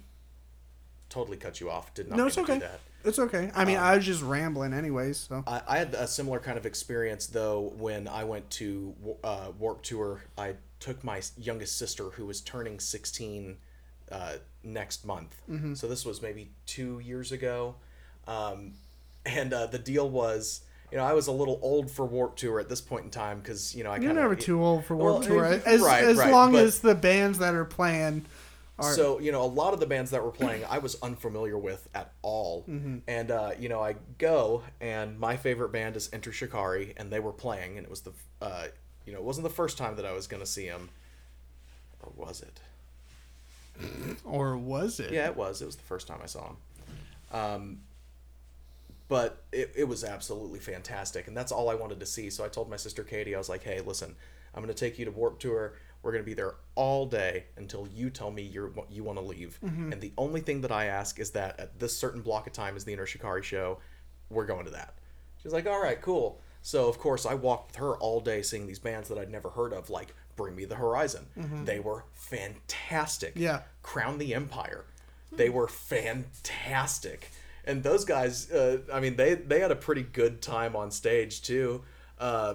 totally cut you off. Did not No, it's okay. that. It's okay. I mean, Um, I was just rambling anyways. So I, I had a similar kind of experience though when I went to uh, Warped Tour. I took my youngest sister who was turning 16 uh, next month. Mm-hmm. So this was maybe two years ago. Um, and uh, the deal was, you know, I was a little old for Warped Tour at this point in time because, you know, I you're never of. too old for Warp well, Tour, as right, as right, long but- as the bands that are playing are. So you know, a lot of the bands that were playing, I was unfamiliar with at all. Mm-hmm. And uh, you know, I go, and my favorite band is Enter Shikari, and they were playing, and it was the, uh, you know, it wasn't the first time that I was going to see them, or was it? or was it? Yeah, it was. It was the first time I saw them. Um, but it, it was absolutely fantastic, and that's all I wanted to see. So I told my sister Katie, I was like, "Hey, listen, I'm going to take you to Warped Tour. We're going to be there all day until you tell me you're you want to leave. Mm-hmm. And the only thing that I ask is that at this certain block of time is the Enter Shikari show. We're going to that." She's like, "All right, cool." So of course I walked with her all day seeing these bands that I'd never heard of, like Bring Me the Horizon. Mm-hmm. They were fantastic. Yeah. Crown the Empire. Hmm. They were fantastic. And those guys, uh, I mean, they, they had a pretty good time on stage too. Uh,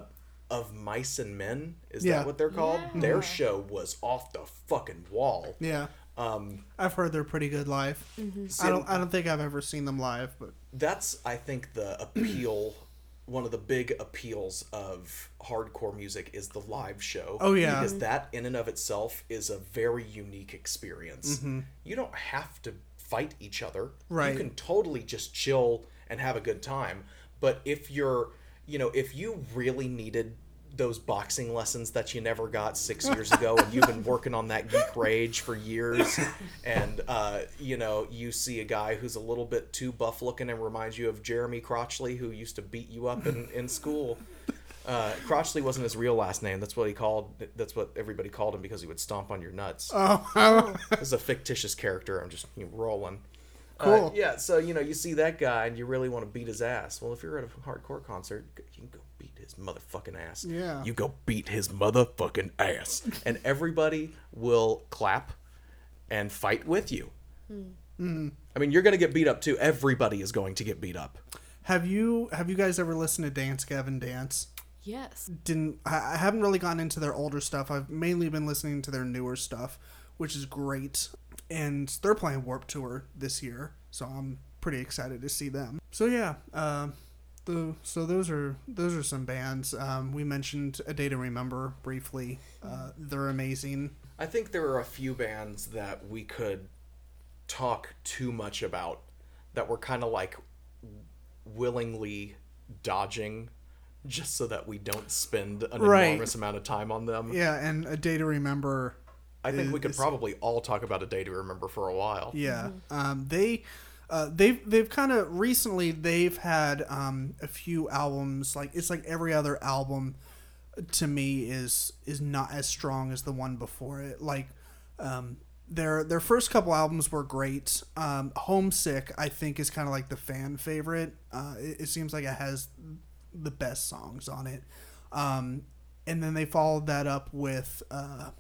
of Mice and Men, is Yeah. that what they're called? Yeah. Their show was off the fucking wall. Yeah. Um, I've heard they're pretty good live. I don't. I don't think I've ever seen them live, but that's I think the appeal one of the big appeals of hardcore music is the live show. Oh, yeah. Because that in and of itself is a very unique experience. You don't have to fight each other. Right. You can totally just chill and have a good time. But if you're you know, if you really needed those boxing lessons that you never got six years ago and you've been working on that geek rage for years and uh, you know you see a guy who's a little bit too buff looking and reminds you of jeremy crotchley who used to beat you up in, in school uh, crotchley wasn't his real last name that's what he called that's what everybody called him because he would stomp on your nuts oh, this is a fictitious character i'm just you know, rolling Cool. Uh, yeah, so you know, you see that guy and you really want to beat his ass. Well, if you're at a hardcore concert, you can go beat his motherfucking ass. Yeah. You go beat his motherfucking ass. and everybody will clap and fight with you. I mean, you're going to get beat up too. Everybody is going to get beat up. have you have you guys ever listened to Dance Gavin Dance? Yes. Didn't I I haven't really gotten into their older stuff. I've mainly been listening to their newer stuff, which is great. And they're playing Warped Tour this year, so I'm pretty excited to see them. So yeah, um, the so those are those are some bands. Um, we mentioned A Day to Remember briefly. Uh, they're amazing. I think there are a few bands that we could talk too much about that we're kind of like willingly dodging just so that we don't spend an Right. enormous amount of time on them. Yeah, and A Day to Remember I think we could is- probably all talk about a day to remember for a while. Yeah, um, they uh, they've they've kind of recently they've had um, a few albums like it's like every other album to me is is not as strong as the one before it. Like um, their their first couple albums were great. Um, Homesick I think is kind of like the fan favorite. Uh, it, it seems like it has the best songs on it. Um, and then they followed that up with. Uh,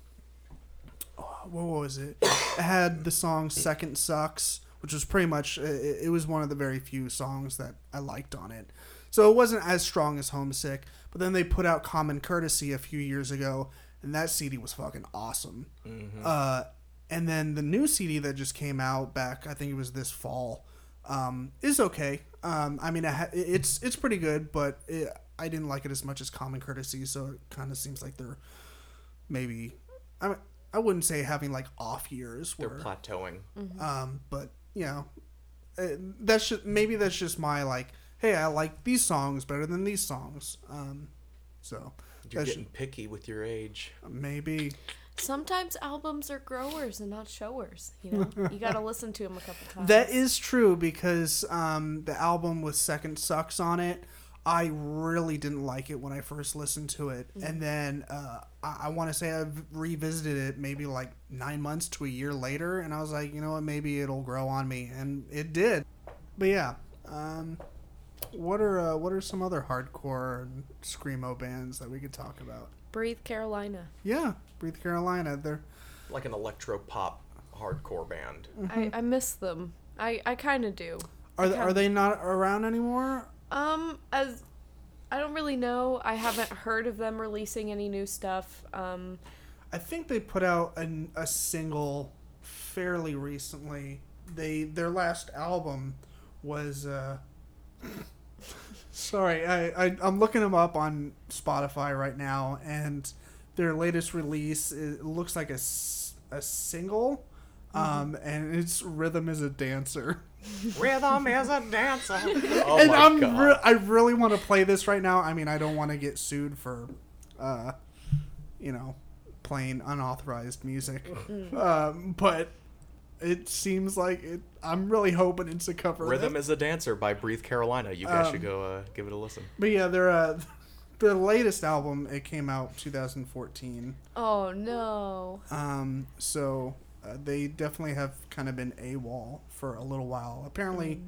what was it? It had the song Second Sucks, which was pretty much, it, it was one of the very few songs that I liked on it. So it wasn't as strong as Homesick, but then they put out Common Courtesy a few years ago, and that CD was fucking awesome. Uh, and then the new CD that just came out back, I think it was this fall, um, is okay. Um, I mean, it's it's pretty good, but it, I didn't like it as much as Common Courtesy, so it kind of seems like they're maybe I I wouldn't say having like off years They're where plateauing. um but you know uh, that's just maybe that's just my like hey I like these songs better than these songs um so You're that's getting picky with your age. maybe Sometimes albums are growers and not showers. You know, you got to listen to them a couple times. That is true because um, the album with Second Sucks on it, I really didn't like it when I first listened to it. And then uh, I, I want to say I've revisited it maybe like nine months to a year later, and I was like, you know what, maybe it'll grow on me, and it did. But yeah, um, what are uh, what are some other hardcore screamo bands that we could talk about? Breathe Carolina. Yeah, Breathe Carolina. They're Like an electro pop hardcore band. I, I miss them. I, I kind of do. are they, are they not around anymore? Um, as I don't really know. I haven't heard of them releasing any new stuff. Um, I think they put out an, a single fairly recently. They their last album was. Uh, sorry, I, I I'm looking them up on Spotify right now, and their latest release it looks like a, a single, um, and it's "Rhythm is a Dancer." Rhythm is a dancer. Oh and my I'm god. re- I really want to play this right now. I mean, I don't want to get sued for, uh, you know, playing unauthorized music, um, but it seems like it. I'm really hoping it's a cover. Rhythm is a Dancer by Breathe Carolina. You guys Um, should go uh, give it a listen. But yeah, their uh, the latest album it came out 2014. oh no. Um, so uh, they definitely have kind of been a wall for a little while. Apparently,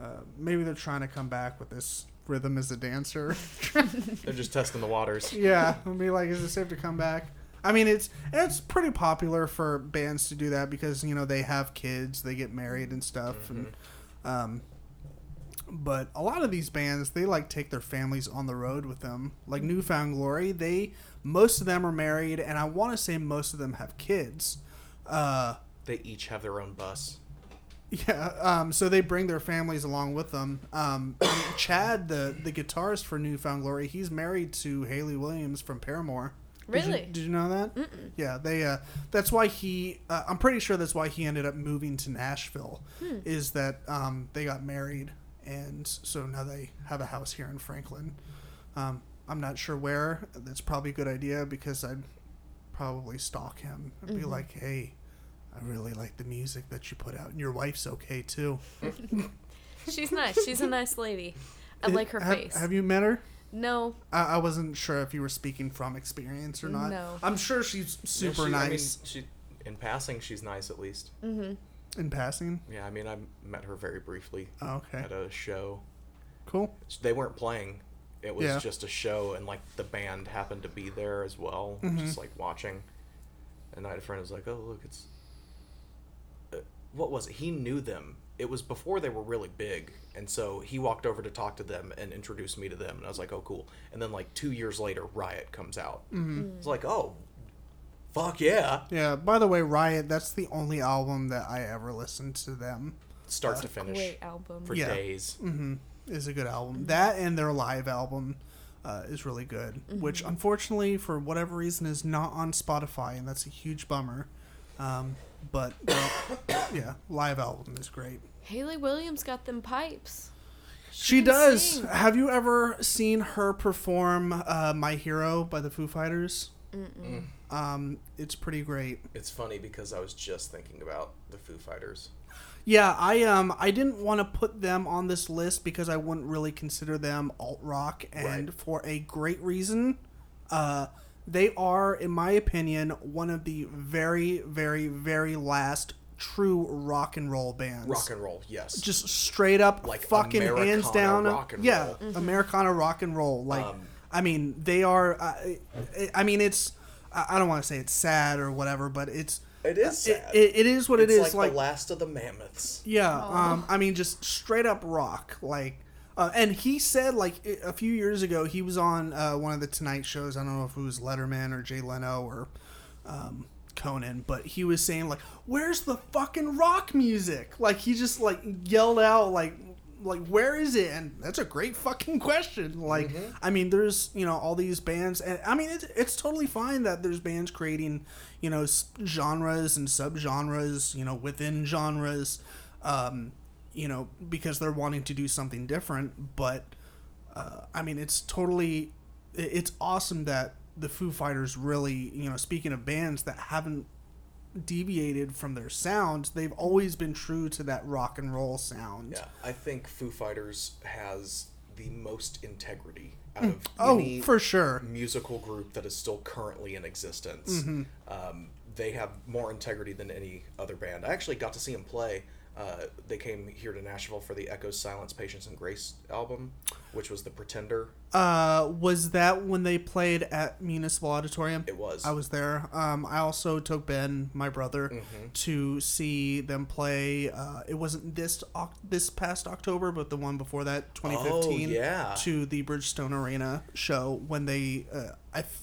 uh, maybe they're trying to come back with this rhythm as a dancer. They're just testing the waters. yeah, and be like, is it safe to come back? I mean, it's it's pretty popular for bands to do that because you know they have kids, they get married and stuff, and um, but a lot of these bands they like take their families on the road with them. Like New Found Glory, they most of them are married, and I want to say most of them have kids. Uh, They each have their own bus. yeah, um, so they bring their families along with them. Um, Chad, the the guitarist for New Found Glory, he's married to Hayley Williams from Paramore. Did you- Really? Did you, know that? Yeah, they. Uh, that's why he. Uh, I'm pretty sure that's why he ended up moving to Nashville. Is that um, they got married, and so now they have a house here in Franklin. Um, I'm not sure where. That's probably a good idea because I'd probably stalk him and be like, "Hey, I really like the music that you put out, and your wife's okay too." She's nice. She's a nice lady. I like her Have- face. Have you met her? no. I, I wasn't sure if you were speaking from experience or not. No. I'm sure she's super Yeah, she- I mean, nice she, in passing, she's nice at least. Mm-hmm. In passing. Yeah, I mean, I met her very briefly Oh, okay, at a show. cool. They weren't playing. It was Yeah. just a show, and like the band happened to be there as well, Mhm. just like watching. And I had a friend who was like, "Oh, look, it's." Uh, what was it? He knew them. It was before they were really big, and so he walked over to talk to them and introduced me to them, and I was like, "Oh, cool." And then like two years later, Riot comes out. Mm-hmm. It's like, "Oh, fuck yeah!" Yeah. By the way, Riot. That's the only album that I ever listened to them. Start to finish Great album. for Yeah. days. hmm Is a good album. That and their live album uh, is really good. Which unfortunately, for whatever reason, is not on Spotify, and that's a huge bummer. Um, but their- yeah, live album is great. Hayley Williams got them pipes. She can does. sing. Have you ever seen her perform uh, "My Hero" by the Foo Fighters? Mm. Um, it's pretty great. It's funny because I was just thinking about the Foo Fighters. Yeah, I um I didn't want to put them on this list because I wouldn't really consider them alt rock, and Right. for a great reason. Uh, they are, in my opinion, one of the very, very, very last true rock and roll bands. Rock and roll, yes. just straight up, Like fucking hands down, rock and yeah, roll. Americana rock and roll. Like, Um, I mean, they are. Uh, I, I mean, it's. I I don't want to say it's sad or whatever, but it's. It is It, sad. it, it is what it's it is. like, Like, the last of the mammoths. yeah, um, I mean, just straight up rock. Like, uh, and he said like a few years ago he was on uh, one of the Tonight shows. I don't know if it was Letterman or Jay Leno or um, Conan, but he was saying like, "Where's the fucking rock music?" Like he just like yelled out like. Like where is it? And that's a great fucking question. Like, I mean, there's you know all these bands, and I mean it's it's totally fine that there's bands creating, you know, genres and subgenres, you know, within genres, um, you know, because they're wanting to do something different. But uh, I mean, it's totally, it's awesome that the Foo Fighters really, you know, speaking of bands that haven't deviated from their sound, they've always been true to that rock and roll sound. Yeah, I think Foo Fighters has the most integrity out of Oh, any for sure. musical group that is still currently in existence. Mm-hmm. Um, they have more integrity than any other band. I actually got to see them play. Uh, they came here to Nashville for the Echoes, Silence, Patience, and Grace album, which was the Pretender. Uh, was that when they played at Municipal Auditorium? It was. I was there. Um, I also took Ben, my brother, Mm-hmm. to see them play. Uh, it wasn't this this past October, but the one before that, 2015. Oh, yeah. To the Bridgestone Arena show when they, uh, I, f-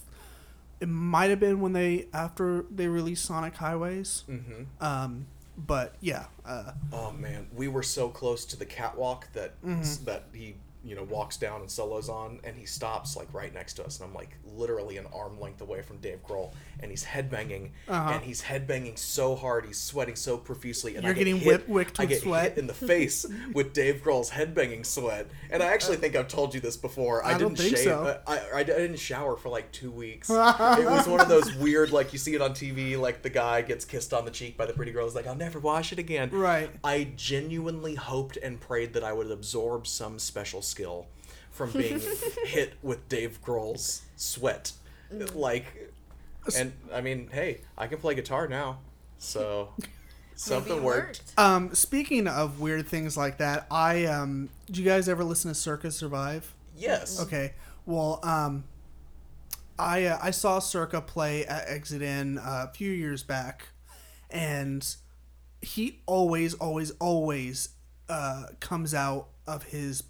it might have been when they after they released Sonic Highways. Mm-hmm. Um, but yeah, uh, Oh man, we were so close to the catwalk that Mm-hmm. that he you know walks down and solos on, and he stops like right next to us, and I'm like literally an arm length away from Dave Grohl, and he's headbanging, Uh-huh. and he's headbanging so hard, he's sweating so profusely, and You're I get getting hit, whip- wicked I get sweat. hit in the face with Dave Grohl's headbanging sweat, and I actually think I've told you this before. I, I didn't shave. so. I, I, I didn't shower for like two weeks. it was one of those weird, like you see it on TV, like the guy gets kissed on the cheek by the pretty girl. He's like, I'll never wash it again. Right. I genuinely hoped and prayed that I would absorb some special skill from being hit with Dave Grohl's sweat. Like, and I mean, hey, I can play guitar now, so something Maybe it worked. um, speaking of weird things like that, I um, do you guys ever listen to Circa Survive? Yes. Okay. Well, um, I uh, I saw Circa play at Exit In uh, a few years back, and he always, always, always uh, comes out of his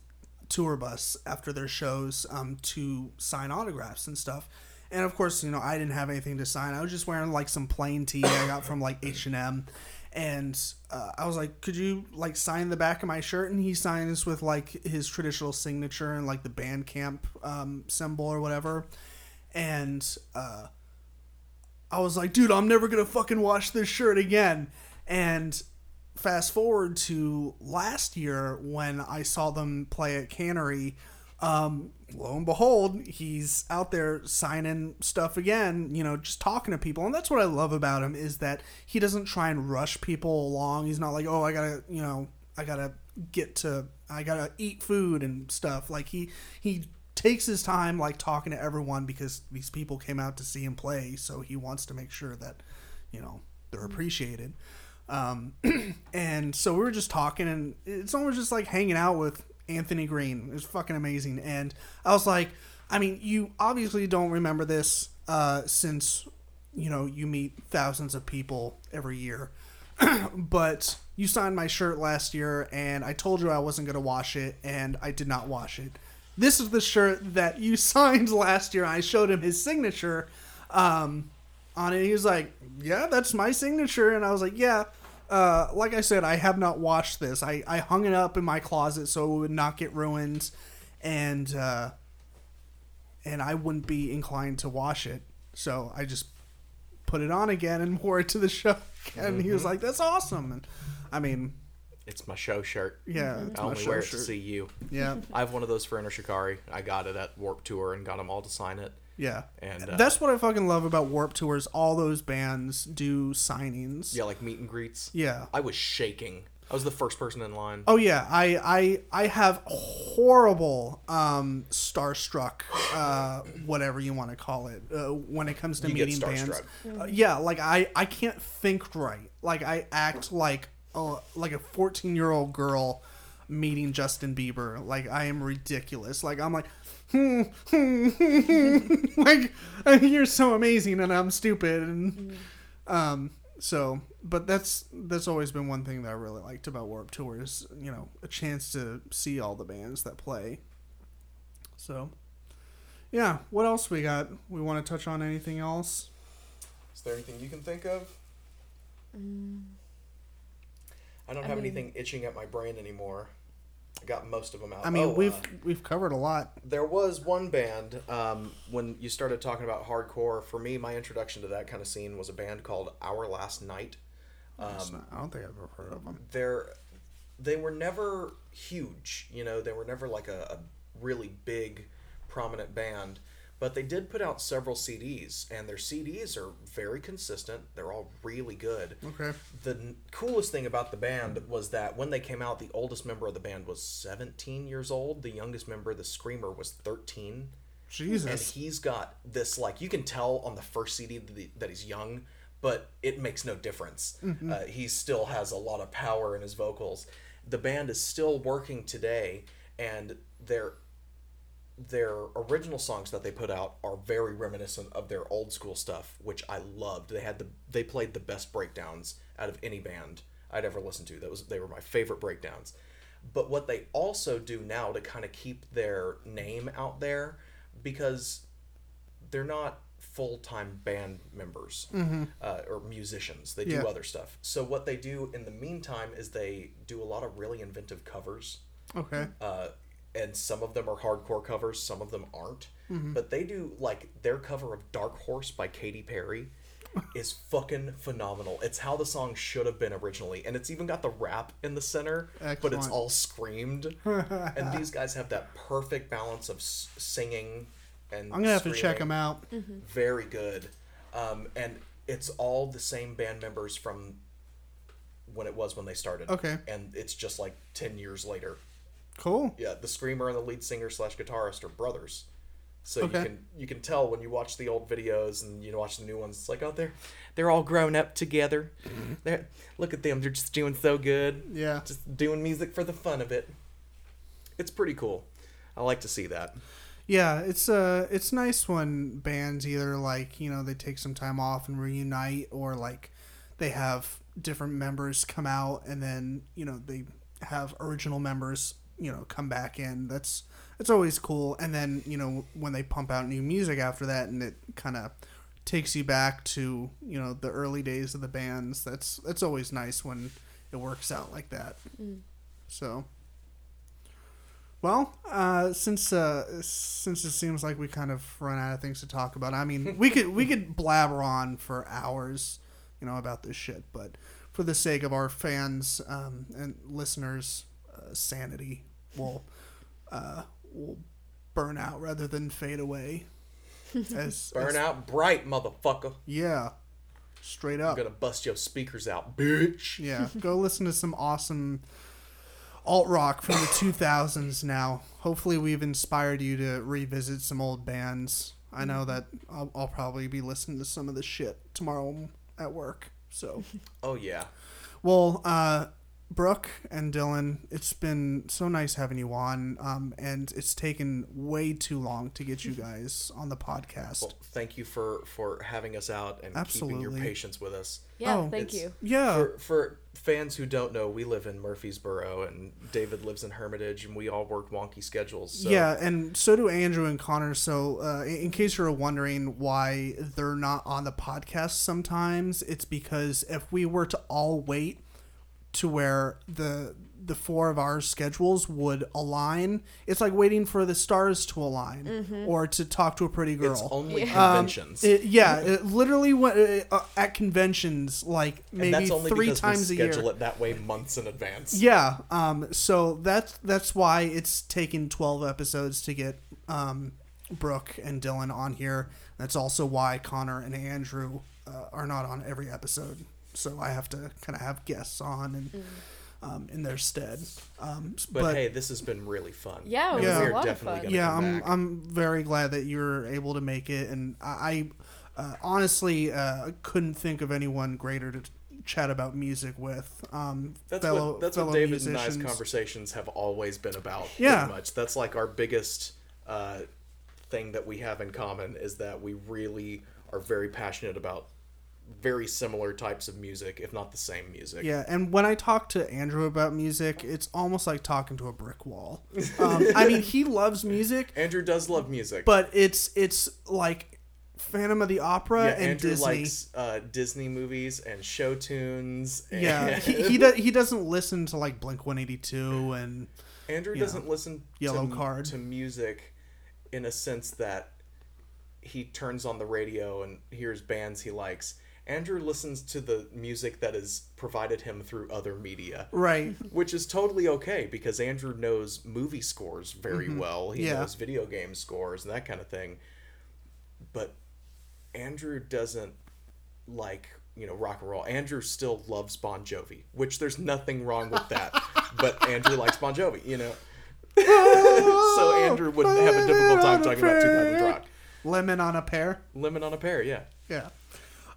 tour bus after their shows um, to sign autographs and stuff. And of course, you know, I didn't have anything to sign. I was just wearing like some plain tee I got from like H and M, and uh, I was like, "Could you like sign the back of my shirt?" And he signs with like his traditional signature and like the Bandcamp um, symbol or whatever. And uh, I was like, "Dude, I'm never gonna fucking wash this shirt again." And fast forward to last year when I saw them play at Cannery. Um, lo and behold, he's out there signing stuff again, you know, just talking to people. And that's what I love about him is that he doesn't try and rush people along. He's not like, oh, I gotta, you know, I gotta get to, I gotta eat food and stuff. Like he, he takes his time, like talking to everyone because these people came out to see him play. So he wants to make sure that, you know, they're appreciated. Um, and so we were just talking, and it's almost just like hanging out with Anthony Green. It was fucking amazing. And I was like, I mean, you obviously don't remember this uh, since, you know, you meet thousands of people every year. but you signed my shirt last year, and I told you I wasn't going to wash it, and I did not wash it. This is the shirt that you signed last year. I showed him his signature um, on it. He was like, "Yeah, that's my signature," and I was like, "Yeah." Uh, like I said, I have not washed this. I, I hung it up in my closet so it would not get ruined, and uh, and I wouldn't be inclined to wash it. So I just put it on again and wore it to the show. And he was like, "That's awesome." And I mean, It's my show shirt. yeah, it's I my only show wear it shirt. to see you. Yeah, I have one of those for Enter Shikari. I got it at Warped Tour and got them all to sign it. Yeah. And uh, That's what I fucking love about Warped Tours. All those bands do signings. yeah, like meet and greets. Yeah. I was shaking. I was the first person in line. Oh yeah, I I I have horrible um starstruck uh whatever you want to call it uh, when it comes to You get meeting bands. starstruck. Uh, yeah, like I I can't think right. Like I act like uh, like a 14-year-old girl meeting Justin Bieber. Like I am ridiculous. Like I'm like hmm, hmm, like you're so amazing and I'm stupid and um so but that's that's always been one thing that I really liked about Warped Tour is you know a chance to see all the bands that play. So, yeah. What else we got? We want to touch on anything else? Is there anything you can think of? I don't I have mean- anything itching at my brain anymore. I got most of them out. I mean, Oh, we've uh, we've covered a lot. there was one band um, when you started talking about hardcore. For me, my introduction to that kind of scene was a band called Our Last Night. Um, I don't think I've ever heard of them. they're they were never huge you know they were never like a, a really big prominent band But they did put out several CDs, and their CDs are very consistent. They're all really good. Okay. The n- coolest thing about the band was that when they came out, the oldest member of the band was 17 years old. The youngest member, the screamer, was 13 Jesus. and he's got this like you can tell on the first CD that, he- that he's young, but it makes no difference. Uh, he still has a lot of power in his vocals. The band is still working today, and their their original songs that they put out are very reminiscent of their old school stuff, which I loved. They had the they played the best breakdowns out of any band I'd ever listened to. That was they were my favorite breakdowns. But what they also do now to kind of keep their name out there, because they're not full time band members uh, or musicians. They do Yeah. other stuff. So what they do in the meantime is they do a lot of really inventive covers Okay. uh, and some of them are hardcore covers, some of them aren't. Mm-hmm. But they do like their cover of "Dark Horse" by Katy Perry is fucking phenomenal. It's how the song should have been originally, and it's even got the rap in the center, but it's all screamed. and these guys have that perfect balance of s- singing and. I'm gonna have to check them out. very good um, and it's all the same band members from when it was when they started Okay. and it's just like 10 years later Cool. yeah the screamer and the lead singer slash guitarist are brothers. So Okay. you can you can tell when you watch the old videos and you watch the new ones it's like oh they're they're all grown up together. They're look at them they're just doing so good. Yeah. just doing music for the fun of it. It's pretty cool. I like to see that. Yeah, it's uh it's nice when bands either like, you know, they take some time off and reunite or like they have different members come out and then, you know, they have original members, you know, come back in. That's it's always cool. And then, you know, when they pump out new music after that and it kind of takes you back to, you know, the early days of the bands. That's that's always nice when it works out like that. So well, uh, since uh, since it seems like we kind of run out of things to talk about, I mean, we could we could blabber on for hours, you know, about this shit. But for the sake of our fans um, and listeners' uh, sanity, we'll uh, we'll burn out rather than fade away. As, burn as- out bright motherfucker yeah, straight up. i'm gonna bust your speakers out bitch Yeah, go listen to some awesome alt rock from the 2000s now. Hopefully, we've inspired you to revisit some old bands. I know that I'll, I'll probably be listening to some of this shit tomorrow at work. So, oh yeah well, uh, Brooke and Dylan, it's been so nice having you on, um, and it's taken way too long to get you guys on the podcast. Well, thank you for for having us out and keeping your patience with us. Yeah, Oh, thank you. yeah, For for fans who don't know, we live in Murfreesboro and David lives in Hermitage, and we all work wonky schedules. So Yeah, and so do Andrew and Connor. So, uh, in in case you're wondering why they're not on the podcast sometimes, it's because if we were to all wait to where the the four of our schedules would align, it's like waiting for the stars to align or to talk to a pretty girl. it's only Yeah. conventions. It- yeah, it literally went uh, at conventions like and maybe that's only three because times a year. schedule it that way months in advance. Yeah. Um. So that's that's why it's taken twelve episodes to get um, Brooke and Dylan on here. That's also why Connor and Andrew uh, are not on every episode. So I have to kind of have guests on and um, in their stead. Um, s- But, hey, this has been really fun. Yeah, it And was a we're lot of definitely fun. gonna yeah, come I'm back. I'm very glad that you're able to make it, and I, I uh, honestly uh, couldn't think of anyone greater to chat about music with. Um, That's fellow, what that's fellow what David and I's conversations have always been about. Yeah. pretty much. That's like our biggest uh, thing that we have in common is that we really are very passionate about very similar types of music, if not the same music. Yeah, and when I talk to Andrew about music, it's almost like talking to a brick wall. Um, I mean, he loves music, Andrew does love music. but it's it's like Phantom of the Opera yeah, and Andrew Disney. likes uh, Disney movies and show tunes. And yeah, he he, do, he doesn't listen to like Blink One Eighty Two and Andrew doesn't know, listen yellow to, card. to music in a sense that he turns on the radio and hears bands he likes. Andrew listens to the music that is provided him through other media, right. which is totally okay because Andrew knows movie scores very well. He Mm-hmm. Yeah. knows video game scores and that kind of thing. but Andrew doesn't like you know rock and roll. Andrew still loves Bon Jovi, which there's nothing wrong with that. but Andrew likes Bon Jovi, you know. so Andrew would have a difficult time talking about 2000 rock. Lemon on a pear. Lemon on a pear, yeah. Yeah.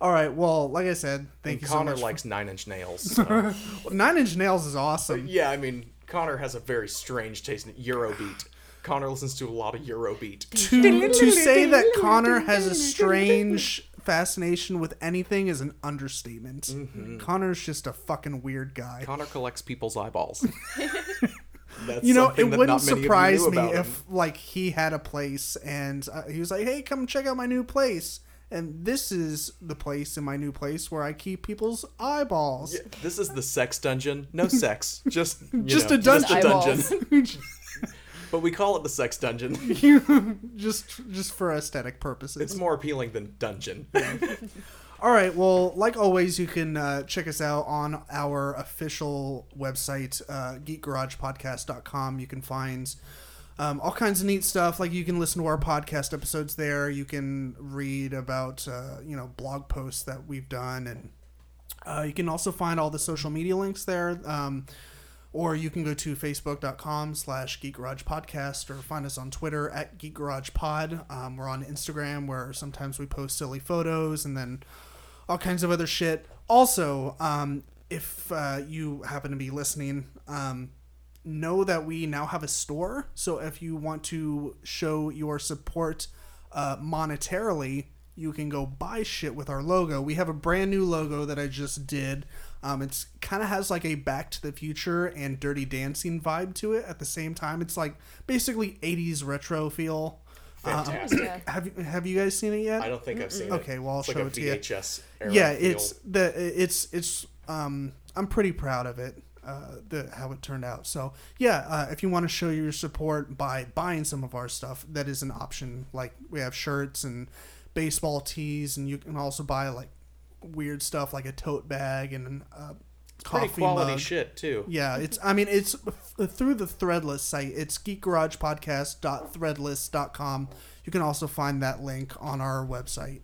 All right. Well, like I said, thank And you Connor so much. likes Nine Inch Nails. so- for- Nine Inch Nails is awesome. yeah, I mean Connor has a very strange taste in Eurobeat. Connor listens to a lot of Eurobeat. to to say that Connor has a strange fascination with anything is an understatement. Mm-hmm. Connor's just a fucking weird guy. Connor collects people's eyeballs. That's you know, it wouldn't not many of you surprise me about if him. like he had a place and uh, he was like, "Hey, come check out my new place." And this is the place in my new place where I keep people's eyeballs. Yeah, this is the sex dungeon. No sex, just you Just know, a dungeon. But we call it the sex dungeon. just just for aesthetic purposes. It's more appealing than dungeon. All right. Well, like always, you can uh, check us out on our official website, uh, geekgaragepodcast.com. You can find um, all kinds of neat stuff. Like you can listen to our podcast episodes there. You can read about, uh, you know, blog posts that we've done. And uh, you can also find all the social media links there. Um, or you can go to facebook.com slash geek garage podcast or find us on twitter at geek garage pod um, we're on instagram where sometimes we post silly photos and then all kinds of other shit also um, if uh, you happen to be listening um, know that we now have a store so if you want to show your support uh, monetarily you can go buy shit with our logo we have a brand new logo that i just did um, it's kind of has like a Back to the Future and Dirty Dancing vibe to it at the same time. It's like basically 80s retro feel. Um, Fantastic. Yeah. have you have you guys seen it yet? I don't think I've seen it. Okay, well, I'll it's show like it to you. VHS yeah, feel. it's the it's it's um I'm pretty proud of it. Uh, the how it turned out. So yeah, uh, if you want to show your support by buying some of our stuff, that is an option. Like we have shirts and baseball tees, and you can also buy like weird stuff like a tote bag and a coffee pretty quality mug. shit too. Yeah, it's. I mean, it's through the Threadless site. It's geekgaragepodcast.threadless.com. You can also find that link on our website.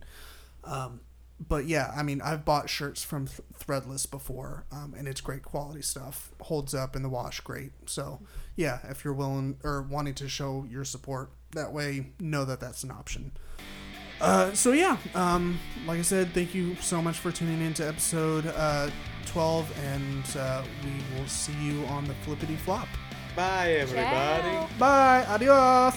Um, but yeah, I mean, I've bought shirts from Th- Threadless before, um, and it's great quality stuff. Holds up in the wash great. So yeah, if you're willing or wanting to show your support that way, know that that's an option. Uh, so yeah, um, like I said, thank you so much for tuning in to episode uh, 12, and uh, we will see you on the flippity flop. Bye everybody. Ciao. Bye, adios.